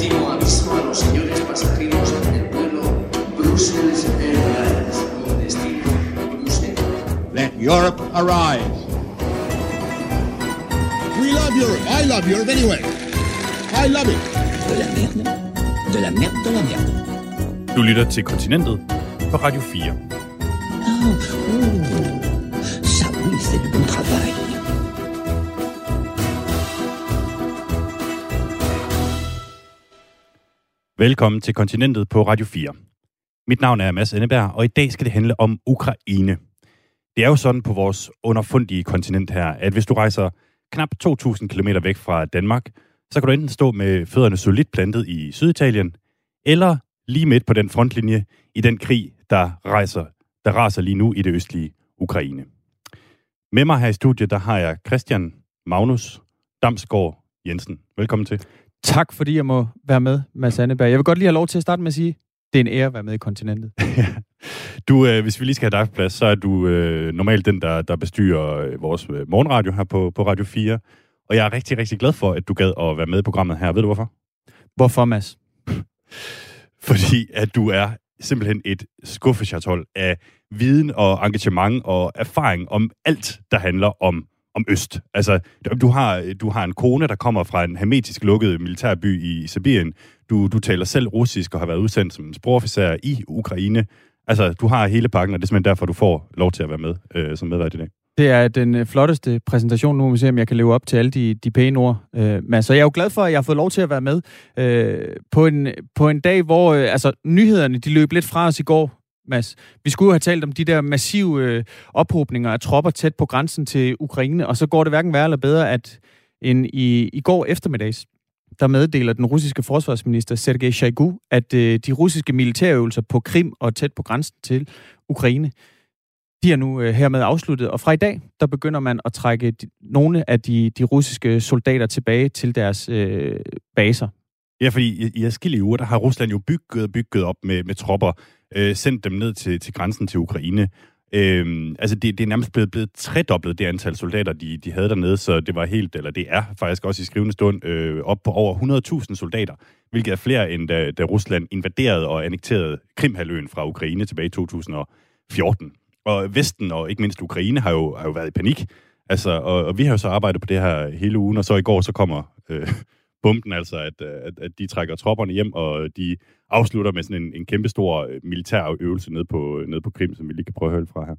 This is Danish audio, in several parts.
último aviso a los señores pasajeros del vuelo Brussels Airlines con destino Bruselas. Let Europe arise. We love Europe. I love Europe anyway. I love it. De la merde. De la merde, de la merde. Du lytter til Kontinentet på Radio 4. Oh, oh. Ça oui, c'est du bon travail. Velkommen til Kontinentet på Radio 4. Mit navn er Mads Enneberg, og i dag skal det handle om Ukraine. Det er jo sådan på vores underfundige kontinent her, at hvis du rejser knap 2.000 km væk fra Danmark, så kan du enten stå med fødderne solidt plantet i Syditalien, eller lige midt på den frontlinje i den krig, der, rejser, der raser lige nu i det østlige Ukraine. Med mig her i studiet, der har jeg Christian Magnus Damsgaard Jensen. Velkommen til. Tak, fordi jeg må være med, Mads Anneberg. Jeg vil godt lige have lov til at starte med at sige, det er en ære at være med i kontinentet. Du, øh, hvis vi lige skal have dig plads, så er du øh, normalt den, der, der bestyrer øh, vores øh, morgenradio her på, på Radio 4. Og jeg er rigtig, rigtig glad for, at du gad at være med i programmet her. Ved du hvorfor? Hvorfor, Mads? Fordi at du er simpelthen et skuffechatol af viden og engagement og erfaring om alt, der handler om om øst. Altså, du har, du har en kone, der kommer fra en hermetisk lukket militærby i Sibirien. Du, du taler selv russisk og har været udsendt som sprogofficer i Ukraine. Altså, du har hele pakken, og det er simpelthen derfor, du får lov til at være med øh, som medvært i dag. Det er den øh, flotteste præsentation. Nu må vi se, om jeg kan leve op til alle de, de pæne ord. Øh, Mads, så jeg er jo glad for, at jeg har fået lov til at være med øh, på, en, på en dag, hvor øh, altså, nyhederne de løb lidt fra os i går. Mads. Vi skulle jo have talt om de der massive øh, ophobninger af tropper tæt på grænsen til Ukraine, og så går det hverken værre eller bedre, at end i, i går eftermiddags, der meddeler den russiske forsvarsminister Sergej Shoigu, at øh, de russiske militærøvelser på Krim og tæt på grænsen til Ukraine, de er nu øh, hermed afsluttet, og fra i dag, der begynder man at trække de, nogle af de, de russiske soldater tilbage til deres øh, baser. Ja, fordi i, i adskillige uger, der har Rusland jo bygget og bygget op med, med tropper, øh, sendt dem ned til, til grænsen til Ukraine. Øhm, altså, det, det er nærmest blevet, blevet tredoblet, det antal soldater, de, de havde dernede, så det var helt, eller det er faktisk også i skrivende stund, øh, op på over 100.000 soldater, hvilket er flere end da, da Rusland invaderede og annekterede Krimhaløen fra Ukraine tilbage i 2014. Og Vesten og ikke mindst Ukraine har jo, har jo været i panik. Altså, og, og vi har jo så arbejdet på det her hele ugen, og så i går så kommer øh, bomben, altså at, at, at de trækker tropperne hjem, og de afslutter med sådan en, en kæmpestor øh, militær øvelse ned på, ned på Krim, som vi lige kan prøve at høre fra her.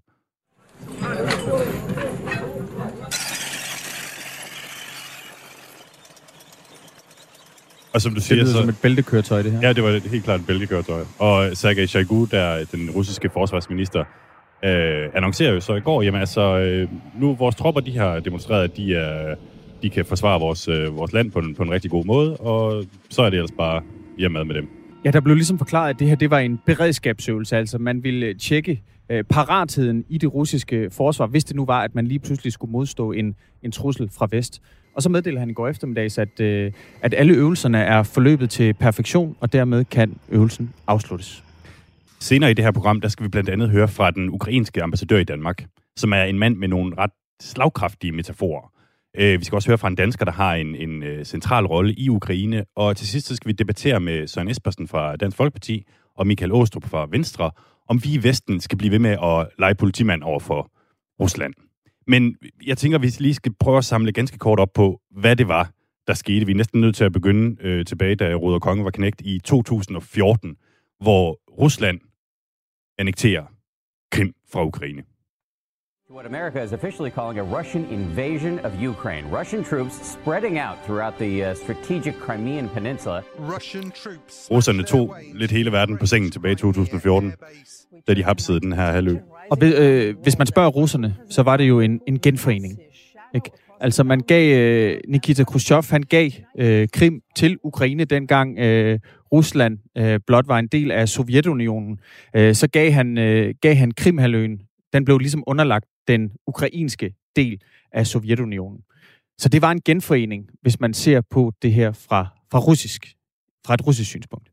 Og som du Det siger, lyder så... som et bæltekøretøj, det her. Ja, det var helt klart et bæltekøretøj. Og Sergej Shoigu, der er den russiske forsvarsminister, øh, annoncerer jo så i går, jamen altså, øh, nu vores tropper, de har demonstreret, at de, er, de kan forsvare vores, øh, vores land på en, på en rigtig god måde, og så er det ellers bare hjemad med dem. Ja, der blev ligesom forklaret, at det her det var en beredskabsøvelse. Altså, man ville tjekke øh, paratheden i det russiske forsvar, hvis det nu var, at man lige pludselig skulle modstå en, en trussel fra vest. Og så meddelte han i går eftermiddags, at, øh, at alle øvelserne er forløbet til perfektion, og dermed kan øvelsen afsluttes. Senere i det her program, der skal vi blandt andet høre fra den ukrainske ambassadør i Danmark, som er en mand med nogle ret slagkraftige metaforer. Øh, vi skal også høre fra en dansker, der har en, en øh, central rolle i Ukraine. Og til sidst skal vi debattere med Søren Espersen fra Dansk Folkeparti og Michael Åstrup fra Venstre, om vi i Vesten skal blive ved med at lege politimand over for Rusland. Men jeg tænker, at vi lige skal prøve at samle ganske kort op på, hvad det var, der skete. Vi er næsten nødt til at begynde øh, tilbage, da Ruder Konge var knægt i 2014, hvor Rusland annekterer Krim fra Ukraine. What America is officially calling a Russian invasion of Ukraine. Russian troops spreading out throughout the uh, strategic Crimean Peninsula. Russian troops. Russerne tog lidt hele verden på sengen tilbage i 2014, da de hapsede den her halvø. Og øh, hvis man spørger russerne, så var det jo en, en genforening. Ikke? Altså man gav, øh, Nikita Khrushchev, han gav øh, Krim til Ukraine dengang øh, Rusland øh, blot var en del af Sovjetunionen. Øh, så gav han, øh, gav han Krimhaløen. Den blev ligesom underlagt den ukrainske del af Sovjetunionen. Så det var en genforening, hvis man ser på det her fra, fra russisk, fra et russisk synspunkt.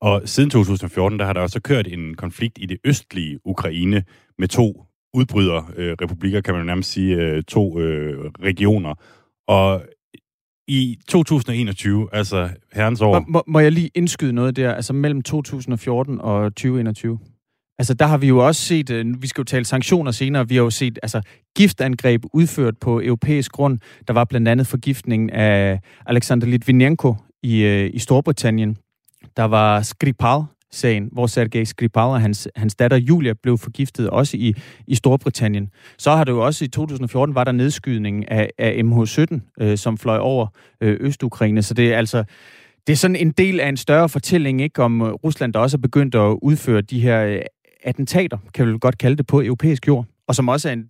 Og siden 2014, der har der også kørt en konflikt i det østlige Ukraine med to udbryderrepublikker, øh, kan man nærmest sige, øh, to øh, regioner. Og i 2021, altså herrens år. Må, må, må jeg lige indskyde noget der, altså mellem 2014 og 2021? Altså, der har vi jo også set, øh, vi skal jo tale sanktioner senere, vi har jo set altså, giftangreb udført på europæisk grund. Der var blandt andet forgiftningen af Alexander Litvinenko i, øh, i Storbritannien. Der var Skripal, sagen, hvor Sergej Skripal og hans, hans datter Julia blev forgiftet også i, i Storbritannien. Så har det jo også i 2014 var der nedskydning af, af MH17, øh, som fløj over øh, Østukraine. Så det er altså det er sådan en del af en større fortælling ikke om øh, Rusland, der også er begyndt at udføre de her øh, attentater, kan vi godt kalde det, på europæisk jord, og som også er en,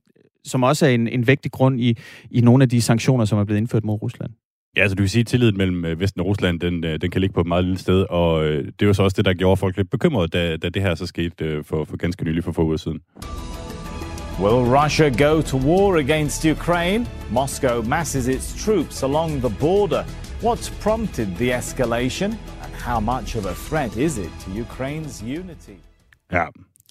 som også er en, en vægtig grund i, i nogle af de sanktioner, som er blevet indført mod Rusland. Ja, altså du kan sige, at tilliden mellem øh, Vesten og Rusland, den, øh, den kan ligge på et meget lille sted, og øh, det er jo så også det, der gjorde folk lidt bekymrede, da, da det her så skete for, for ganske nylig for få uger siden. Will Russia go to war against Ukraine? Moscow masses its troops along the border. What prompted the escalation? And how much of a threat is it to Ukraine's unity? Ja,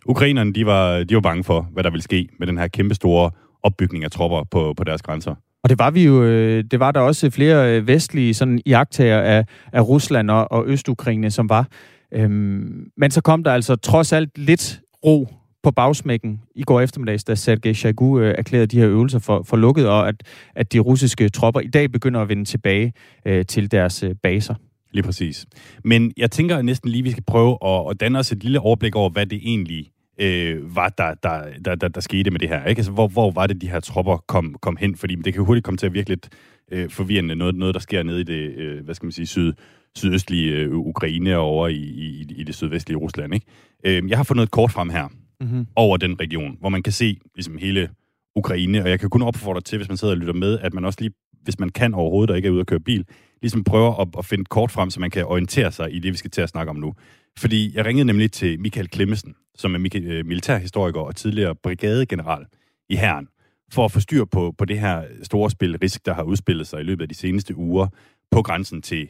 ukrainerne de var, de var bange for, hvad der ville ske med den her kæmpestore opbygning af tropper på, på deres grænser. Og det var vi jo, øh, det var der også flere øh, vestlige sådan jagttager af, af Rusland og, og Østukraine, som var. Øhm, men så kom der altså trods alt lidt ro på bagsmækken i går eftermiddags, da Sergej Shoigu øh, erklærede de her øvelser for, for lukket, og at, at de russiske tropper i dag begynder at vende tilbage øh, til deres øh, baser. Lige præcis. Men jeg tænker næsten lige, at vi skal prøve at, at danne os et lille overblik over, hvad det egentlig øh, var, der, der, der, der, der skete med det her. Ikke? Altså, hvor, hvor var det, de her tropper kom, kom hen? Fordi det kan hurtigt komme til at virke lidt øh, forvirrende. Noget, noget, der sker nede i det, øh, hvad skal man sige, syd, sydøstlige øh, Ukraine og over i, i, i det sydvestlige Rusland. Ikke? Øh, jeg har fundet et kort frem her mm-hmm. over den region, hvor man kan se ligesom hele Ukraine, og jeg kan kun opfordre til, hvis man sidder og lytter med, at man også lige, hvis man kan overhovedet og ikke er ude at køre bil, ligesom prøver at, at finde kort frem, så man kan orientere sig i det, vi skal til at snakke om nu. Fordi jeg ringede nemlig til Michael Klemmesen, som er øh, militærhistoriker og tidligere brigadegeneral i Herren, for at få styr på, på det her store spil risk, der har udspillet sig i løbet af de seneste uger på grænsen til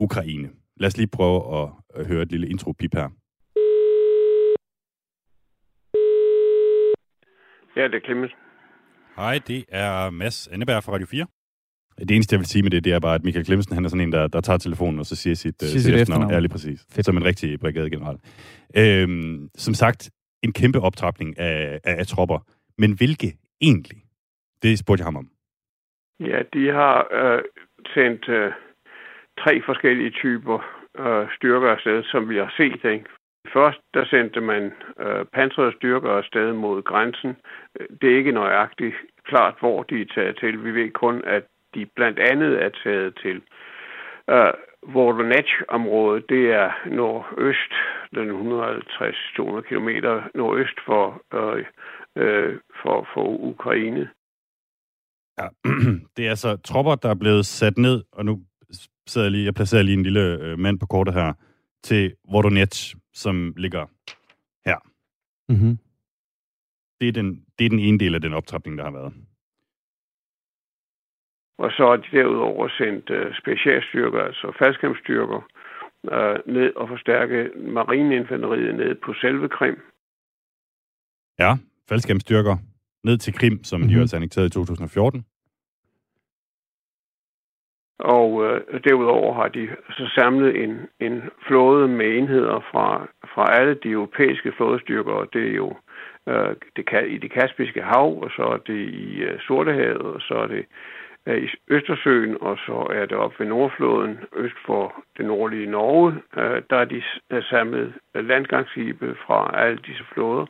Ukraine. Lad os lige prøve at, at høre et lille intro-pip her. Ja, det er Clemens. Hej, det er Mads Anneberg fra Radio 4. Det eneste, jeg vil sige med det, det er bare, at Michael Klemsen, han er sådan en, der, der tager telefonen og så siger sit, uh, sit, sit efternavn. Ja, lige præcis. Fedt. Som en rigtig brigadegeneral. Øhm, som sagt, en kæmpe optrapning af, af, af tropper. Men hvilke egentlig? Det spurgte jeg ham om. Ja, de har øh, sendt øh, tre forskellige typer øh, styrker afsted, som vi har set. Ikke? Først der sendte man øh, pansrede styrker afsted mod grænsen. Det er ikke nøjagtigt klart, hvor de er taget til. Vi ved kun, at de blandt andet er taget til. Uh, Voronezh-området, det er nordøst, den 150-200 km nordøst for, uh, uh, for, for Ukraine. Ja, det er altså tropper, der er blevet sat ned, og nu sidder jeg lige, jeg placerer lige en lille øh, mand på kortet her, til Voronezh, som ligger her. Mm-hmm. Det, er den, det er den ene del af den optrapning, der har været. Og så har de derudover sendt uh, specialstyrker, altså faldskærmstyrker, uh, ned og forstærke marineinfanteriet ned på selve Krim. Ja, faldskærmstyrker ned til Krim, som mm-hmm. de også annekteret i 2014. Og uh, derudover har de så samlet en, en flåde med enheder fra, fra alle de europæiske flådestyrker, og det er jo uh, det i det Kaspiske hav, og så er det i uh, Sortehavet, og så er det i Østersøen, og så er det op ved Nordfloden, øst for det nordlige Norge. Øh, der er de samlet landgangsskibe fra alle disse floder.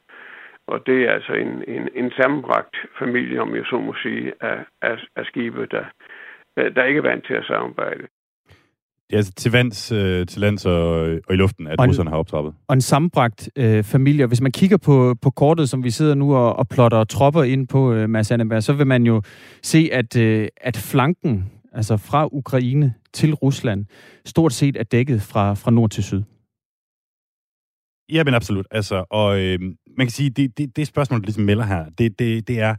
Og det er altså en, en, en sammenbragt familie, om jeg så må sige, af, af, af skibe, der, der ikke er vant til at samarbejde. Det er altså til vands, øh, til lands og, og i luften, at russerne har optrappet. Og en sammenbragt øh, familie. Hvis man kigger på, på kortet, som vi sidder nu og, og plotter tropper ind på, øh, Mads Anneberg, så vil man jo se, at, øh, at flanken, altså fra Ukraine til Rusland, stort set er dækket fra, fra nord til syd. Ja, men absolut. Altså, og øh, man kan sige, det, det, det spørgsmål, der ligesom melder her, det, det, det er,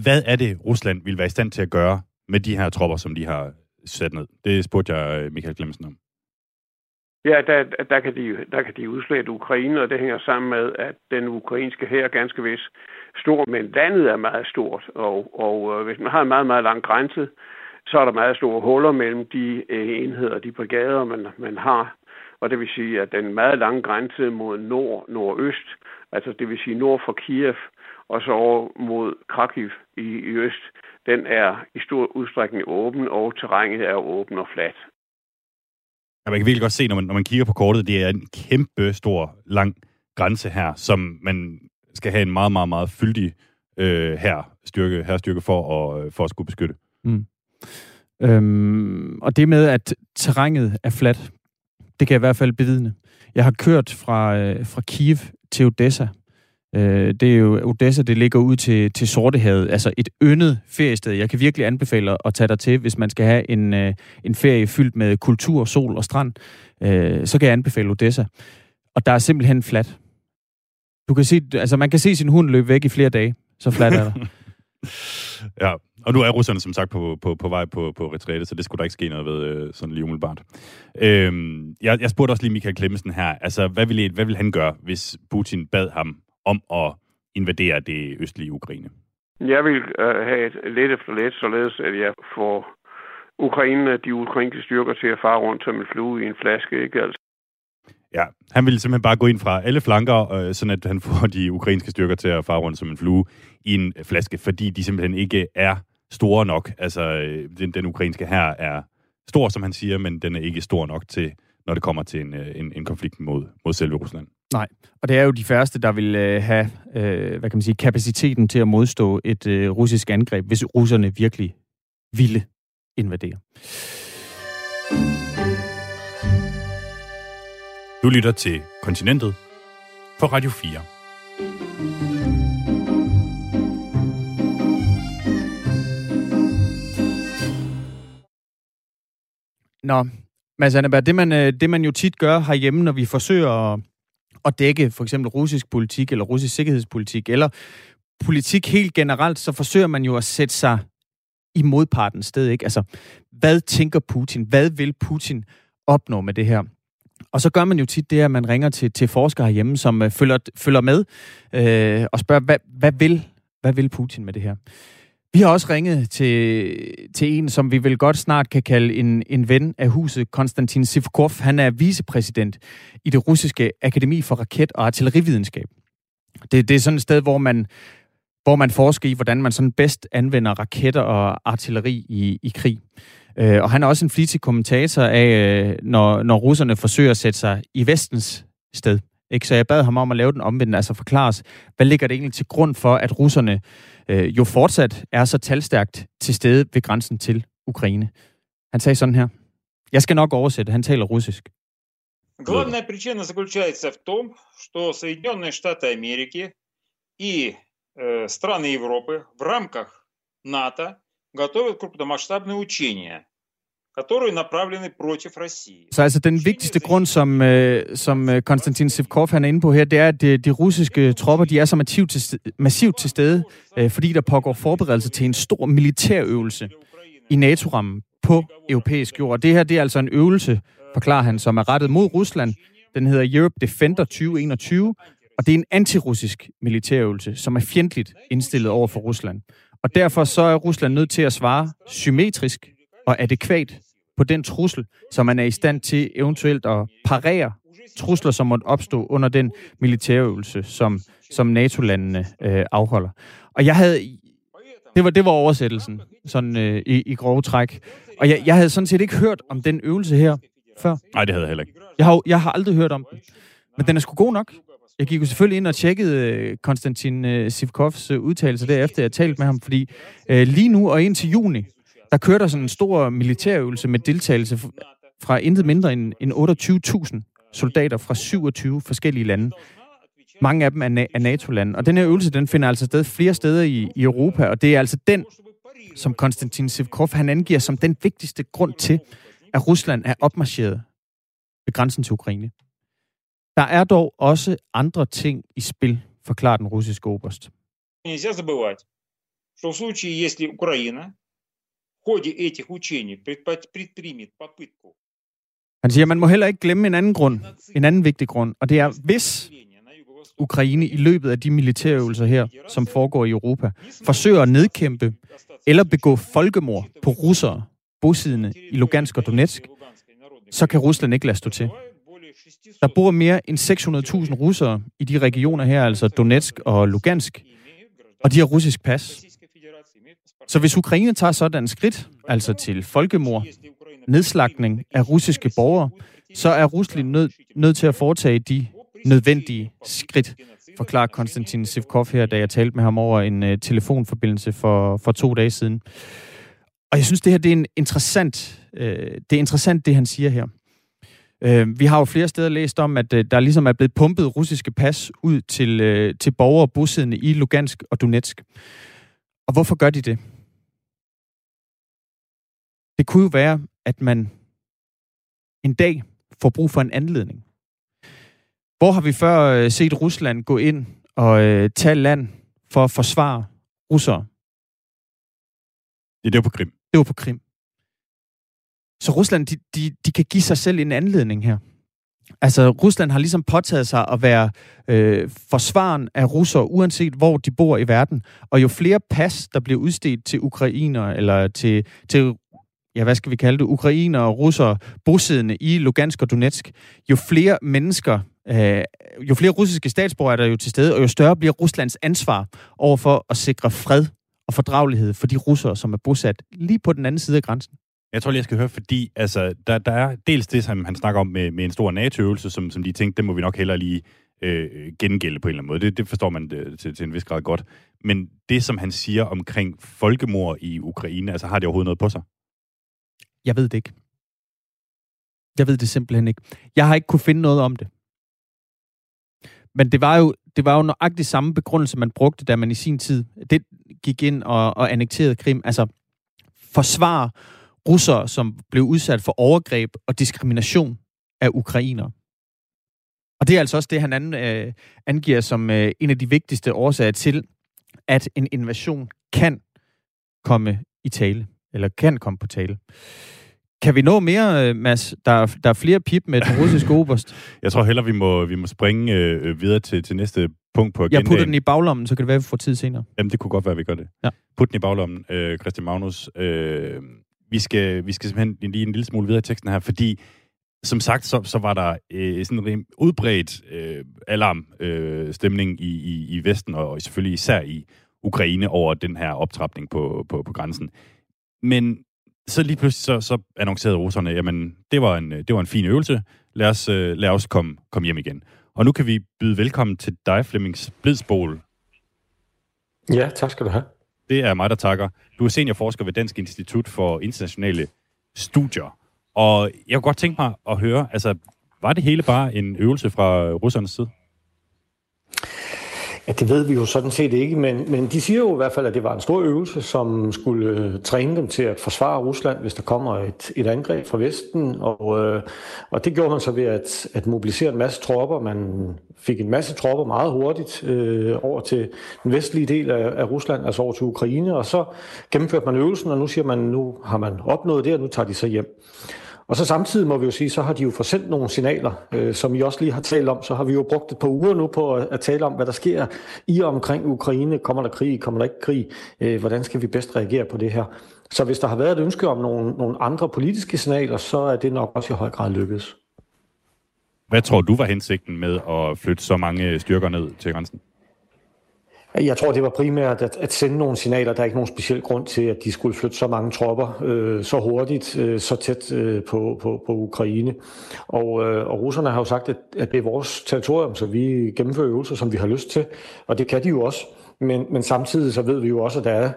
hvad er det, Rusland vil være i stand til at gøre med de her tropper, som de har sat ned. Det spurgte jeg øh, Michael Glemsen om. Ja, der, der, kan de, der kan de udslætte Ukraine, og det hænger sammen med, at den ukrainske her er ganske vist stor, men landet er meget stort, og, og øh, hvis man har en meget, meget lang grænse, så er der meget store huller mellem de øh, enheder, de brigader, man, man har. Og det vil sige, at den meget lange grænse mod nord, nordøst, altså det vil sige nord for Kiev, og så over mod Krakiv i, i øst, den er i stor udstrækning åben, og terrænet er åben og fladt. Ja, man kan virkelig godt se, når man, når man kigger på kortet, det er en kæmpe stor, lang grænse her, som man skal have en meget, meget, meget fyldig øh, her styrke, her styrke for, at, for at skulle beskytte. Mm. Øhm, og det med, at terrænet er fladt, det kan jeg i hvert fald bevidne. Jeg har kørt fra, øh, fra Kiev til Odessa. Øh, det er jo Odessa, det ligger ud til, til Sortehavet, altså et yndet feriested. Jeg kan virkelig anbefale at tage dig til, hvis man skal have en, øh, en ferie fyldt med kultur, sol og strand. Øh, så kan jeg anbefale Odessa. Og der er simpelthen fladt. Du kan se, altså man kan se sin hund løbe væk i flere dage. Så fladt er der. ja, og nu er russerne som sagt på, på, på vej på, på retræte, så det skulle der ikke ske noget ved øh, sådan lige umiddelbart. Øhm, jeg, jeg spurgte også lige Michael Klemmensen her, altså hvad ville, hvad ville han gøre, hvis Putin bad ham om at invadere det østlige Ukraine? Jeg vil øh, have et let efter let, således at jeg får Ukraine, de ukrainske styrker til at fare rundt som en flue i en flaske, ikke? Altså, Ja, han ville simpelthen bare gå ind fra alle flanker, øh, sådan at han får de ukrainske styrker til at fare rundt som en flue i en flaske, fordi de simpelthen ikke er store nok. Altså, øh, den, den ukrainske her er stor, som han siger, men den er ikke stor nok til, når det kommer til en, øh, en, en konflikt mod, mod selve Rusland. Nej, og det er jo de første, der vil øh, have øh, hvad kan man sige, kapaciteten til at modstå et øh, russisk angreb, hvis russerne virkelig ville invadere. Du lytter til Kontinentet på Radio 4. Nå, Mads Anneberg, det man, det man jo tit gør herhjemme, når vi forsøger at, at dække for eksempel russisk politik, eller russisk sikkerhedspolitik, eller politik helt generelt, så forsøger man jo at sætte sig i modpartens sted, ikke? Altså, hvad tænker Putin? Hvad vil Putin opnå med det her? Og så gør man jo tit det, at man ringer til, til forskere herhjemme, som øh, følger, følger med øh, og spørger, hvad, hvad, vil, hvad vil Putin med det her? Vi har også ringet til, til en, som vi vel godt snart kan kalde en, en ven af huset, Konstantin Sivkov. Han er vicepræsident i det russiske akademi for raket- og artillerividenskab. Det, det er sådan et sted, hvor man, hvor man forsker i, hvordan man sådan bedst anvender raketter og artilleri i, i krig. Øh, og han er også en flittig kommentator af, øh, når, når russerne forsøger at sætte sig i vestens sted. Ikke? Så jeg bad ham om at lave den omvendt, altså forklares, hvad ligger det egentlig til grund for, at russerne øh, jo fortsat er så talstærkt til stede ved grænsen til Ukraine. Han sagde sådan her. Jeg skal nok oversætte, han taler russisk. Главная причина заключается в том, что Соединенные Штаты Америки и э, страны Европы в рамках НАТО готовят крупномасштабные учения, которые направлены против России. Så altså den vigtigste grund, som, øh, som øh, Konstantin Sivkov han er inde på her, det er, at de, de russiske tropper de er så massivt til, stede, massivt til stede, øh, fordi der pågår forberedelse til en stor militærøvelse i NATO-rammen på europæisk jord. Og det her det er altså en øvelse, forklarer han, som er rettet mod Rusland. Den hedder Europe Defender 2021, og det er en antirussisk militærøvelse, som er fjendtligt indstillet over for Rusland. Og derfor så er Rusland nødt til at svare symmetrisk og adekvat på den trussel, som man er i stand til eventuelt at parere trusler, som måtte opstå under den militærøvelse, som, som NATO-landene øh, afholder. Og jeg havde... Det var, det var oversættelsen, sådan øh, i, i grove træk. Og jeg, jeg havde sådan set ikke hørt om den øvelse her før. Nej, det havde jeg heller ikke. Jeg har, jeg har aldrig hørt om den. Men den er sgu god nok. Jeg gik jo selvfølgelig ind og tjekkede øh, Konstantin øh, Sivkovs øh, udtalelse derefter, jeg talte med ham, fordi øh, lige nu og indtil juni, der kører der sådan en stor militærøvelse med deltagelse fra intet mindre end, end 28.000 soldater fra 27 forskellige lande. Mange af dem er, er NATO-lande. Og den her øvelse, den finder altså sted flere steder i, i Europa, og det er altså den, som Konstantin Sivkov han angiver som den vigtigste grund til, at Rusland er opmarcheret ved grænsen til Ukraine. Der er dog også andre ting i spil, forklarer den russiske oberst. Нельзя забывать, что в случае, если Украина в ходе этих учений предпримет попытку Han siger, at man må heller ikke glemme en anden grund, en anden vigtig grund, og det er, hvis Ukraine i løbet af de militærøvelser her, som foregår i Europa, forsøger at nedkæmpe eller begå folkemord på russere bosiddende i Lugansk og Donetsk, så kan Rusland ikke lade stå til. Der bor mere end 600.000 russere i de regioner her, altså Donetsk og Lugansk, og de har russisk pas. Så hvis Ukraine tager sådan et skridt, altså til folkemord, nedslagning af russiske borgere, så er Rusland nødt nød til at foretage de nødvendige skridt, forklarer Konstantin Sivkov her, da jeg talte med ham over en uh, telefonforbindelse for, for to dage siden. Og jeg synes, det her det er en interessant, uh, det er interessant, det han siger her. Uh, vi har jo flere steder læst om, at uh, der ligesom er blevet pumpet russiske pas ud til, uh, til borgere bosiddende i Lugansk og Donetsk. Og hvorfor gør de det? Det kunne jo være, at man en dag får brug for en anledning. Hvor har vi før øh, set Rusland gå ind og øh, tage land for at forsvare russere? Ja, det var på Krim. Det var på Krim. Så Rusland, de, de, de kan give sig selv en anledning her. Altså, Rusland har ligesom påtaget sig at være øh, forsvaren af russere, uanset hvor de bor i verden. Og jo flere pas, der bliver udstedt til ukrainer, eller til, til ja, hvad skal vi kalde det, ukrainer og russere bosiddende i Lugansk og Donetsk, jo flere mennesker, øh, jo flere russiske statsborgere er der jo til stede, og jo større bliver Ruslands ansvar over for at sikre fred og fordragelighed for de russere, som er bosat lige på den anden side af grænsen. Jeg tror lige, jeg skal høre, fordi altså, der, der er dels det, som han snakker om med, med en stor NATO-øvelse, som, som de tænkte, det må vi nok hellere lige øh, gengælde på en eller anden måde. Det, det forstår man det, til, til en vis grad godt. Men det, som han siger omkring folkemord i Ukraine, altså har det overhovedet noget på sig? Jeg ved det ikke. Jeg ved det simpelthen ikke. Jeg har ikke kunne finde noget om det. Men det var jo, det var jo nøjagtigt samme begrundelse, man brugte, da man i sin tid det gik ind og, og annekterede Krim. Altså forsvar russere, som blev udsat for overgreb og diskrimination af ukrainer. Og det er altså også det, han an, øh, angiver som øh, en af de vigtigste årsager til, at en invasion kan komme i tale, eller kan komme på tale. Kan vi nå mere, øh, Mads? Der, der er flere pip med den russiske oberst. Jeg tror heller, vi må, vi må springe øh, videre til, til næste punkt på agendaen. Jeg putter den i baglommen, så kan det være, at vi får tid senere. Jamen, det kunne godt være, at vi gør det. Ja. Put den i baglommen, øh, Christian Magnus. Øh, vi, skal, vi skal simpelthen lige en lille smule videre i teksten her, fordi som sagt, så, så var der øh, sådan en udbredt øh, alarmstemning øh, stemning i, i, i Vesten, og, og selvfølgelig især i Ukraine over den her optrapning på, på, på grænsen. Men så lige pludselig så, så annoncerede russerne, jamen det var en, det var en fin øvelse, lad os, øh, lad os komme, komme hjem igen. Og nu kan vi byde velkommen til dig, Flemmings Blidsbol. Ja, tak skal du have. Det er mig, der takker. Du er seniorforsker ved Dansk Institut for Internationale Studier. Og jeg kunne godt tænke mig at høre, altså, var det hele bare en øvelse fra russernes side? Ja, det ved vi jo sådan set ikke, men, men de siger jo i hvert fald, at det var en stor øvelse, som skulle øh, træne dem til at forsvare Rusland, hvis der kommer et, et angreb fra Vesten. Og, øh, og det gjorde man så ved at, at mobilisere en masse tropper. Man fik en masse tropper meget hurtigt øh, over til den vestlige del af, af Rusland, altså over til Ukraine, og så gennemførte man øvelsen, og nu siger man, nu har man opnået det, og nu tager de så hjem. Og så samtidig må vi jo sige, så har de jo forsendt nogle signaler, øh, som I også lige har talt om. Så har vi jo brugt et par uger nu på at, at tale om, hvad der sker i og omkring Ukraine. Kommer der krig? Kommer der ikke krig? Øh, hvordan skal vi bedst reagere på det her? Så hvis der har været et ønske om nogle, nogle andre politiske signaler, så er det nok også i høj grad lykkedes. Hvad tror du var hensigten med at flytte så mange styrker ned til grænsen? Jeg tror, det var primært at, at sende nogle signaler. Der er ikke nogen speciel grund til, at de skulle flytte så mange tropper øh, så hurtigt, øh, så tæt øh, på, på, på Ukraine. Og, øh, og russerne har jo sagt, at, at det er vores territorium, så vi gennemfører øvelser, som vi har lyst til. Og det kan de jo også. Men, men samtidig så ved vi jo også, at der er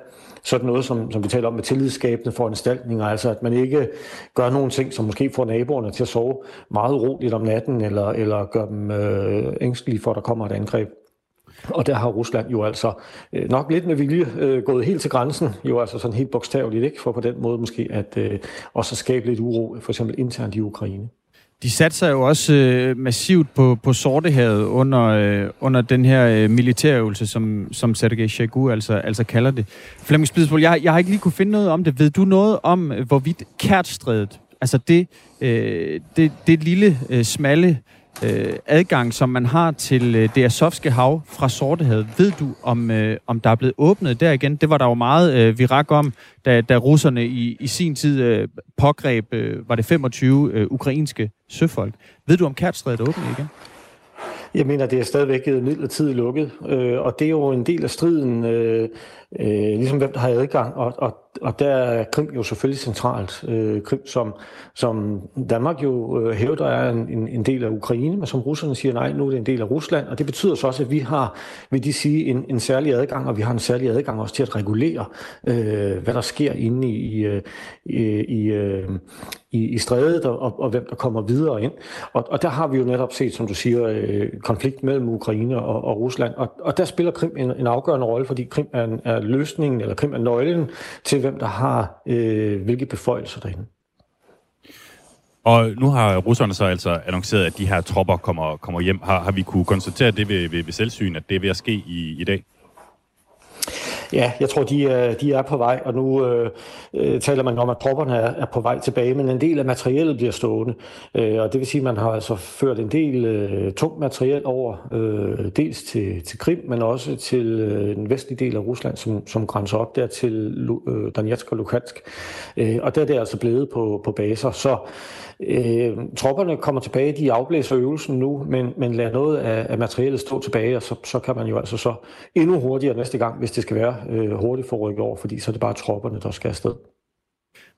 sådan noget, som, som vi taler om med tillidsskabende foranstaltninger, altså at man ikke gør nogle ting, som måske får naboerne til at sove meget roligt om natten, eller, eller gør dem øh, ængstelige for, at der kommer et angreb. Og der har Rusland jo altså øh, nok lidt med vilje øh, gået helt til grænsen, jo altså sådan helt bogstaveligt, ikke? for på den måde måske at øh, også skabe lidt uro, for eksempel internt i Ukraine. De satte sig jo også øh, massivt på, på Sortehavet under, øh, under den her øh, militærøvelse, som, som Sergej Shoigu altså, altså kalder det. Flemming Spidsbol, jeg, jeg har ikke lige kunne finde noget om det. Ved du noget om, øh, hvorvidt Kærtstrædet, altså det, øh, det, det lille, øh, smalle øh, adgang, som man har til øh, det Azovske hav fra Sortehavet. Ved du, om, øh, om der er blevet åbnet der igen? Det var der jo meget øh, virak om, da, da russerne i, i sin tid øh, pågreb, øh, var det 25 øh, ukrainske søfolk. Ved du, om Kærtstrædet er åbnet igen? Jeg mener, det er stadigvæk midlertidigt lukket, øh, og det er jo en del af striden, øh, øh, ligesom hvem der har adgang, og, og, og der er Krim jo selvfølgelig centralt. Øh, Krim, som, som Danmark jo øh, hævder er en, en, en del af Ukraine, men som russerne siger, nej, nu er det en del af Rusland, og det betyder så også, at vi har, vil de sige, en, en særlig adgang, og vi har en særlig adgang også til at regulere, øh, hvad der sker inde i, i, i, i, øh, i strædet, og, og hvem der kommer videre ind. Og, og der har vi jo netop set, som du siger, øh, konflikt mellem Ukraine og, og Rusland, og, og der spiller Krim en, en afgørende rolle, fordi Krim er, er løsningen, eller Krim er nøglen til, hvem der har øh, hvilke beføjelser derinde. Og nu har russerne så altså annonceret, at de her tropper kommer, kommer hjem. Har, har vi kunne konstatere det ved, ved, ved selvsyn, at det er ved at ske i, i dag? Ja, jeg tror, de er, de er på vej, og nu øh, øh taler man om, at tropperne er, er på vej tilbage, men en del af materiellet bliver stående. Øh, og det vil sige, at man har altså ført en del øh, tungt materiel over, øh, dels til, til Krim, men også til øh, den vestlige del af Rusland, som, som grænser op der til øh, Donetsk og Lukansk. Øh, og der er det altså blevet på, på baser. Så Øh, tropperne kommer tilbage, de afblæser øvelsen nu, men, men lader noget af, af materialet stå tilbage, og så, så kan man jo altså så endnu hurtigere næste gang, hvis det skal være øh, hurtigt for rykket rykke over, fordi så er det bare tropperne, der skal afsted.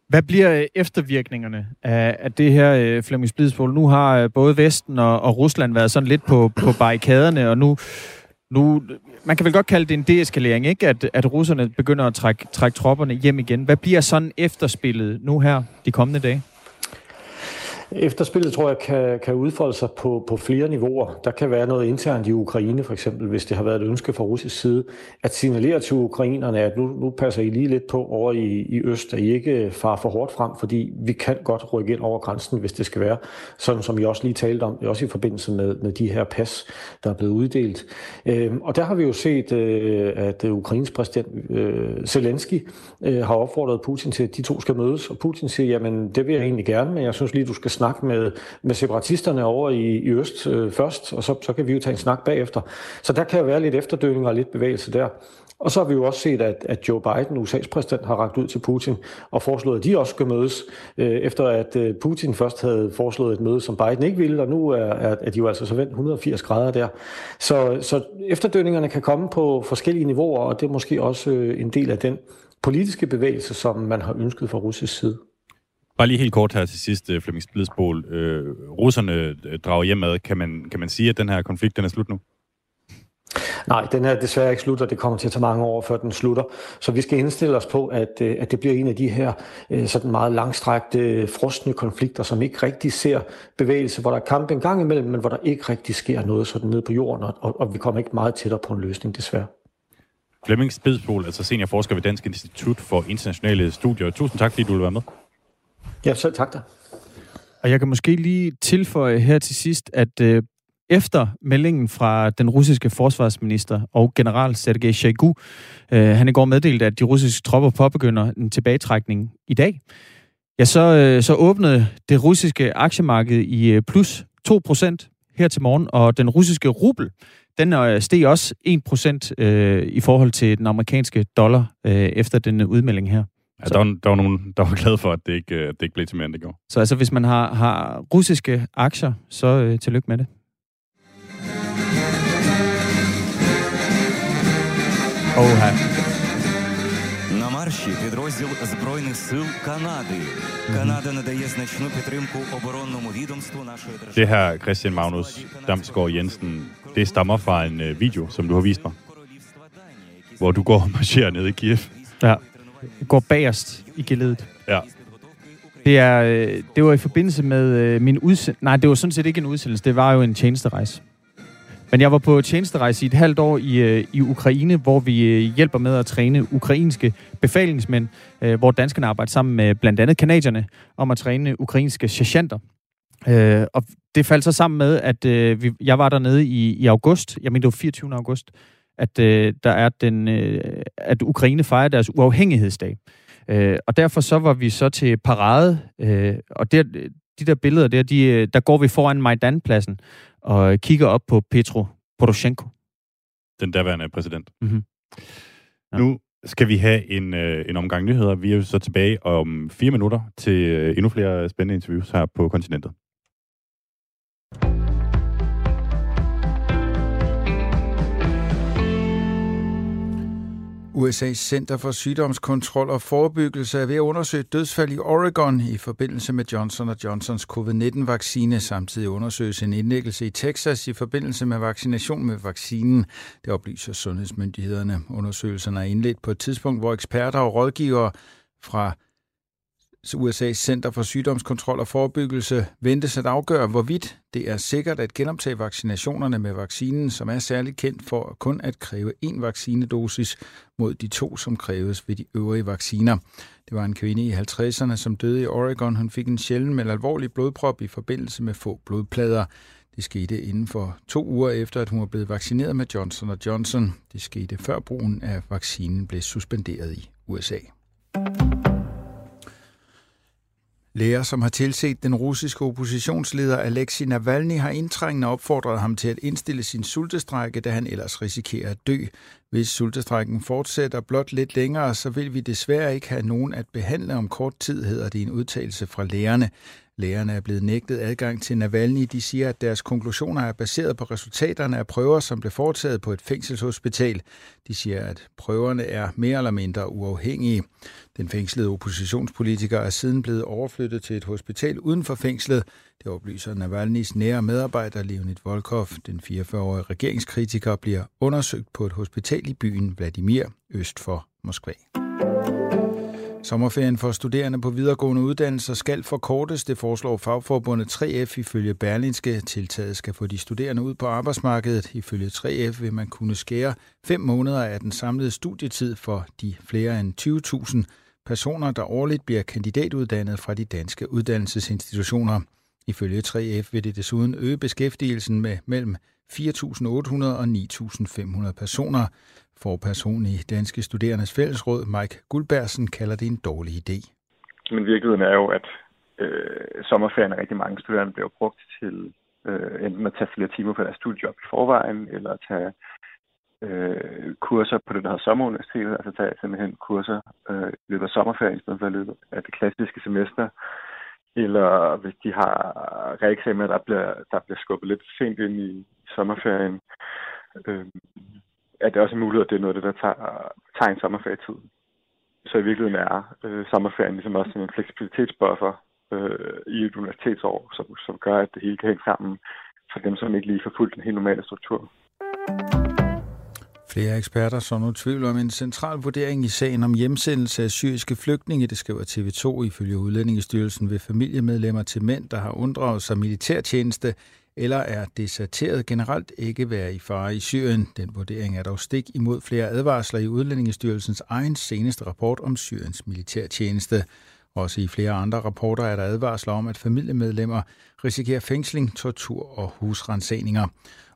Hvad bliver øh, eftervirkningerne af, af det her, øh, Flemming Splidsbol? Nu har øh, både Vesten og, og Rusland været sådan lidt på, på barrikaderne, og nu, nu, man kan vel godt kalde det en deeskalering, ikke? At, at russerne begynder at trække, trække tropperne hjem igen. Hvad bliver sådan efterspillet nu her de kommende dage? Efterspillet tror jeg kan, kan udfolde sig på, på flere niveauer. Der kan være noget internt i Ukraine for eksempel, hvis det har været et ønske fra russisk side, at signalere til ukrainerne, at nu, nu passer I lige lidt på over i, i øst, at I ikke far for hårdt frem, fordi vi kan godt rykke ind over grænsen, hvis det skal være. Sådan som I også lige talte om, også i forbindelse med, med de her pas, der er blevet uddelt. Øhm, og der har vi jo set, øh, at Ukraines præsident øh, Zelensky øh, har opfordret Putin til, at de to skal mødes, og Putin siger, jamen det vil jeg egentlig gerne, men jeg synes lige, du skal snak med, med separatisterne over i, i øst øh, først, og så, så kan vi jo tage en snak bagefter. Så der kan jo være lidt efterdøning og lidt bevægelse der. Og så har vi jo også set, at, at Joe Biden, USA's præsident, har ragt ud til Putin og foreslået, at de også skal mødes, øh, efter at øh, Putin først havde foreslået et møde, som Biden ikke ville, og nu er, er, er de jo altså så vendt 180 grader der. Så, så efterdønningerne kan komme på forskellige niveauer, og det er måske også øh, en del af den politiske bevægelse, som man har ønsket fra russisk side. Bare lige helt kort her til sidst, øh, Flemming Splidsbol. Øh, russerne øh, drager hjemad. Kan man, kan man sige, at den her konflikt den er slut nu? Nej, den er desværre ikke slut, og det kommer til at tage mange år, før den slutter. Så vi skal indstille os på, at, øh, at det bliver en af de her sådan meget langstrakte, frostende konflikter, som ikke rigtig ser bevægelse, hvor der er kamp en gang imellem, men hvor der ikke rigtig sker noget sådan nede på jorden, og, og vi kommer ikke meget tættere på en løsning, desværre. Flemming Spidsbol, altså seniorforsker ved Dansk Institut for Internationale Studier. Tusind tak, fordi du vil være med. Ja, selv tak da. Og jeg kan måske lige tilføje her til sidst, at øh, efter meldingen fra den russiske forsvarsminister og general Sergej Shoigu, øh, han i går meddelte, at de russiske tropper påbegynder en tilbagetrækning i dag, ja, så, øh, så åbnede det russiske aktiemarked i øh, plus 2% her til morgen, og den russiske rubel, den øh, steg også 1% øh, i forhold til den amerikanske dollar øh, efter den udmelding her. Ja, der, var, der var nogen, der var glade for, at det ikke, øh, det ikke blev til mere, end det går. Så altså, hvis man har, har russiske aktier, så øh, tillykke med det. Oha. На марші підрозділ Збройних сил Канади. Канада надає значну підтримку оборонному відомству нашої держави. Det her, Christian Magnus Damsgaard Jensen, det stammer fra en uh, video, som du har vist mig, hvor du går og marcherer ned i Kiev. Ja går bagerst i geledet. Ja. Det, er, øh, det var i forbindelse med øh, min udsendelse. Nej, det var sådan set ikke en udsendelse. Det var jo en tjenesterejse. Men jeg var på tjenesterejse i et halvt år i, øh, i Ukraine, hvor vi hjælper med at træne ukrainske befalingsmænd, hvor danskerne arbejder sammen med blandt andet kanadierne om at træne ukrainske sergeanter. og det faldt så sammen med, at vi, jeg var dernede i, i august. Jeg mener, det var 24. august at øh, der er den, øh, at Ukraine fejrer deres uafhængighedsdag. Øh, og derfor så var vi så til parade, øh, og det, de der billeder der, de, øh, der går vi foran Majdan-pladsen og kigger op på Petro Poroshenko. Den daværende præsident. Mm-hmm. Ja. Nu skal vi have en, øh, en omgang nyheder. Vi er jo så tilbage om fire minutter til øh, endnu flere spændende interviews her på kontinentet. USA's Center for Sygdomskontrol og Forebyggelse er ved at undersøge dødsfald i Oregon i forbindelse med Johnson Johnsons covid-19-vaccine. Samtidig undersøges en indlæggelse i Texas i forbindelse med vaccination med vaccinen. Det oplyser sundhedsmyndighederne. Undersøgelserne er indledt på et tidspunkt, hvor eksperter og rådgivere fra USA's Center for Sygdomskontrol og Forebyggelse ventes at afgøre, hvorvidt det er sikkert at genoptage vaccinationerne med vaccinen, som er særligt kendt for kun at kræve én vaccinedosis mod de to, som kræves ved de øvrige vacciner. Det var en kvinde i 50'erne, som døde i Oregon. Hun fik en sjælden, men alvorlig blodprop i forbindelse med få blodplader. Det skete inden for to uger efter, at hun var blevet vaccineret med Johnson Johnson. Det skete før brugen af vaccinen blev suspenderet i USA. Læger, som har tilset den russiske oppositionsleder Alexei Navalny, har indtrængende opfordret ham til at indstille sin sultestrække, da han ellers risikerer at dø. Hvis sultestrækken fortsætter blot lidt længere, så vil vi desværre ikke have nogen at behandle om kort tid, hedder det en udtalelse fra lægerne. Lægerne er blevet nægtet adgang til Navalny. De siger, at deres konklusioner er baseret på resultaterne af prøver, som blev foretaget på et fængselshospital. De siger, at prøverne er mere eller mindre uafhængige. Den fængslede oppositionspolitiker er siden blevet overflyttet til et hospital uden for fængslet. Det oplyser Navalny's nære medarbejder Leonid Volkov. Den 44-årige regeringskritiker bliver undersøgt på et hospital i byen Vladimir, øst for Moskva. Sommerferien for studerende på videregående uddannelser skal forkortes, det foreslår fagforbundet 3F ifølge Berlinske. Tiltaget skal få de studerende ud på arbejdsmarkedet. Ifølge 3F vil man kunne skære fem måneder af den samlede studietid for de flere end 20.000 personer, der årligt bliver kandidatuddannet fra de danske uddannelsesinstitutioner. Ifølge 3F vil det desuden øge beskæftigelsen med mellem 4.800 og 9.500 personer. For person i Danske Studerendes Fællesråd, Mike Guldbergsen, kalder det en dårlig idé. Men virkeligheden er jo, at øh, sommerferien af rigtig mange studerende bliver brugt til øh, enten at tage flere timer på deres studiejob i forvejen, eller at tage øh, kurser på det, der hedder sommeruniversitetet, altså tage simpelthen kurser øh, i løbet af sommerferien, i stedet for at løbe af det klassiske semester, eller hvis de har reeksamener, der bliver, der bliver skubbet lidt sent ind i, sommerferien, øh, er det også en mulighed, at det er noget af det, der tager, tager en sommerferietid. Så i virkeligheden er øh, sommerferien ligesom også en fleksibilitetsbuffer øh, i et universitetsår, som, som gør, at det hele kan hænge sammen for dem, som ikke lige får fulgt den helt normale struktur. Flere eksperter så nu tvivl om en central vurdering i sagen om hjemsendelse af syriske flygtninge. Det skriver TV2 ifølge Udlændingestyrelsen ved familiemedlemmer til mænd, der har unddraget sig militærtjeneste eller er deserteret generelt ikke være i fare i Syrien. Den vurdering er dog stik imod flere advarsler i Udlændingestyrelsens egen seneste rapport om Syriens militærtjeneste. Også i flere andre rapporter er der advarsler om, at familiemedlemmer risikerer fængsling, tortur og husrensagninger.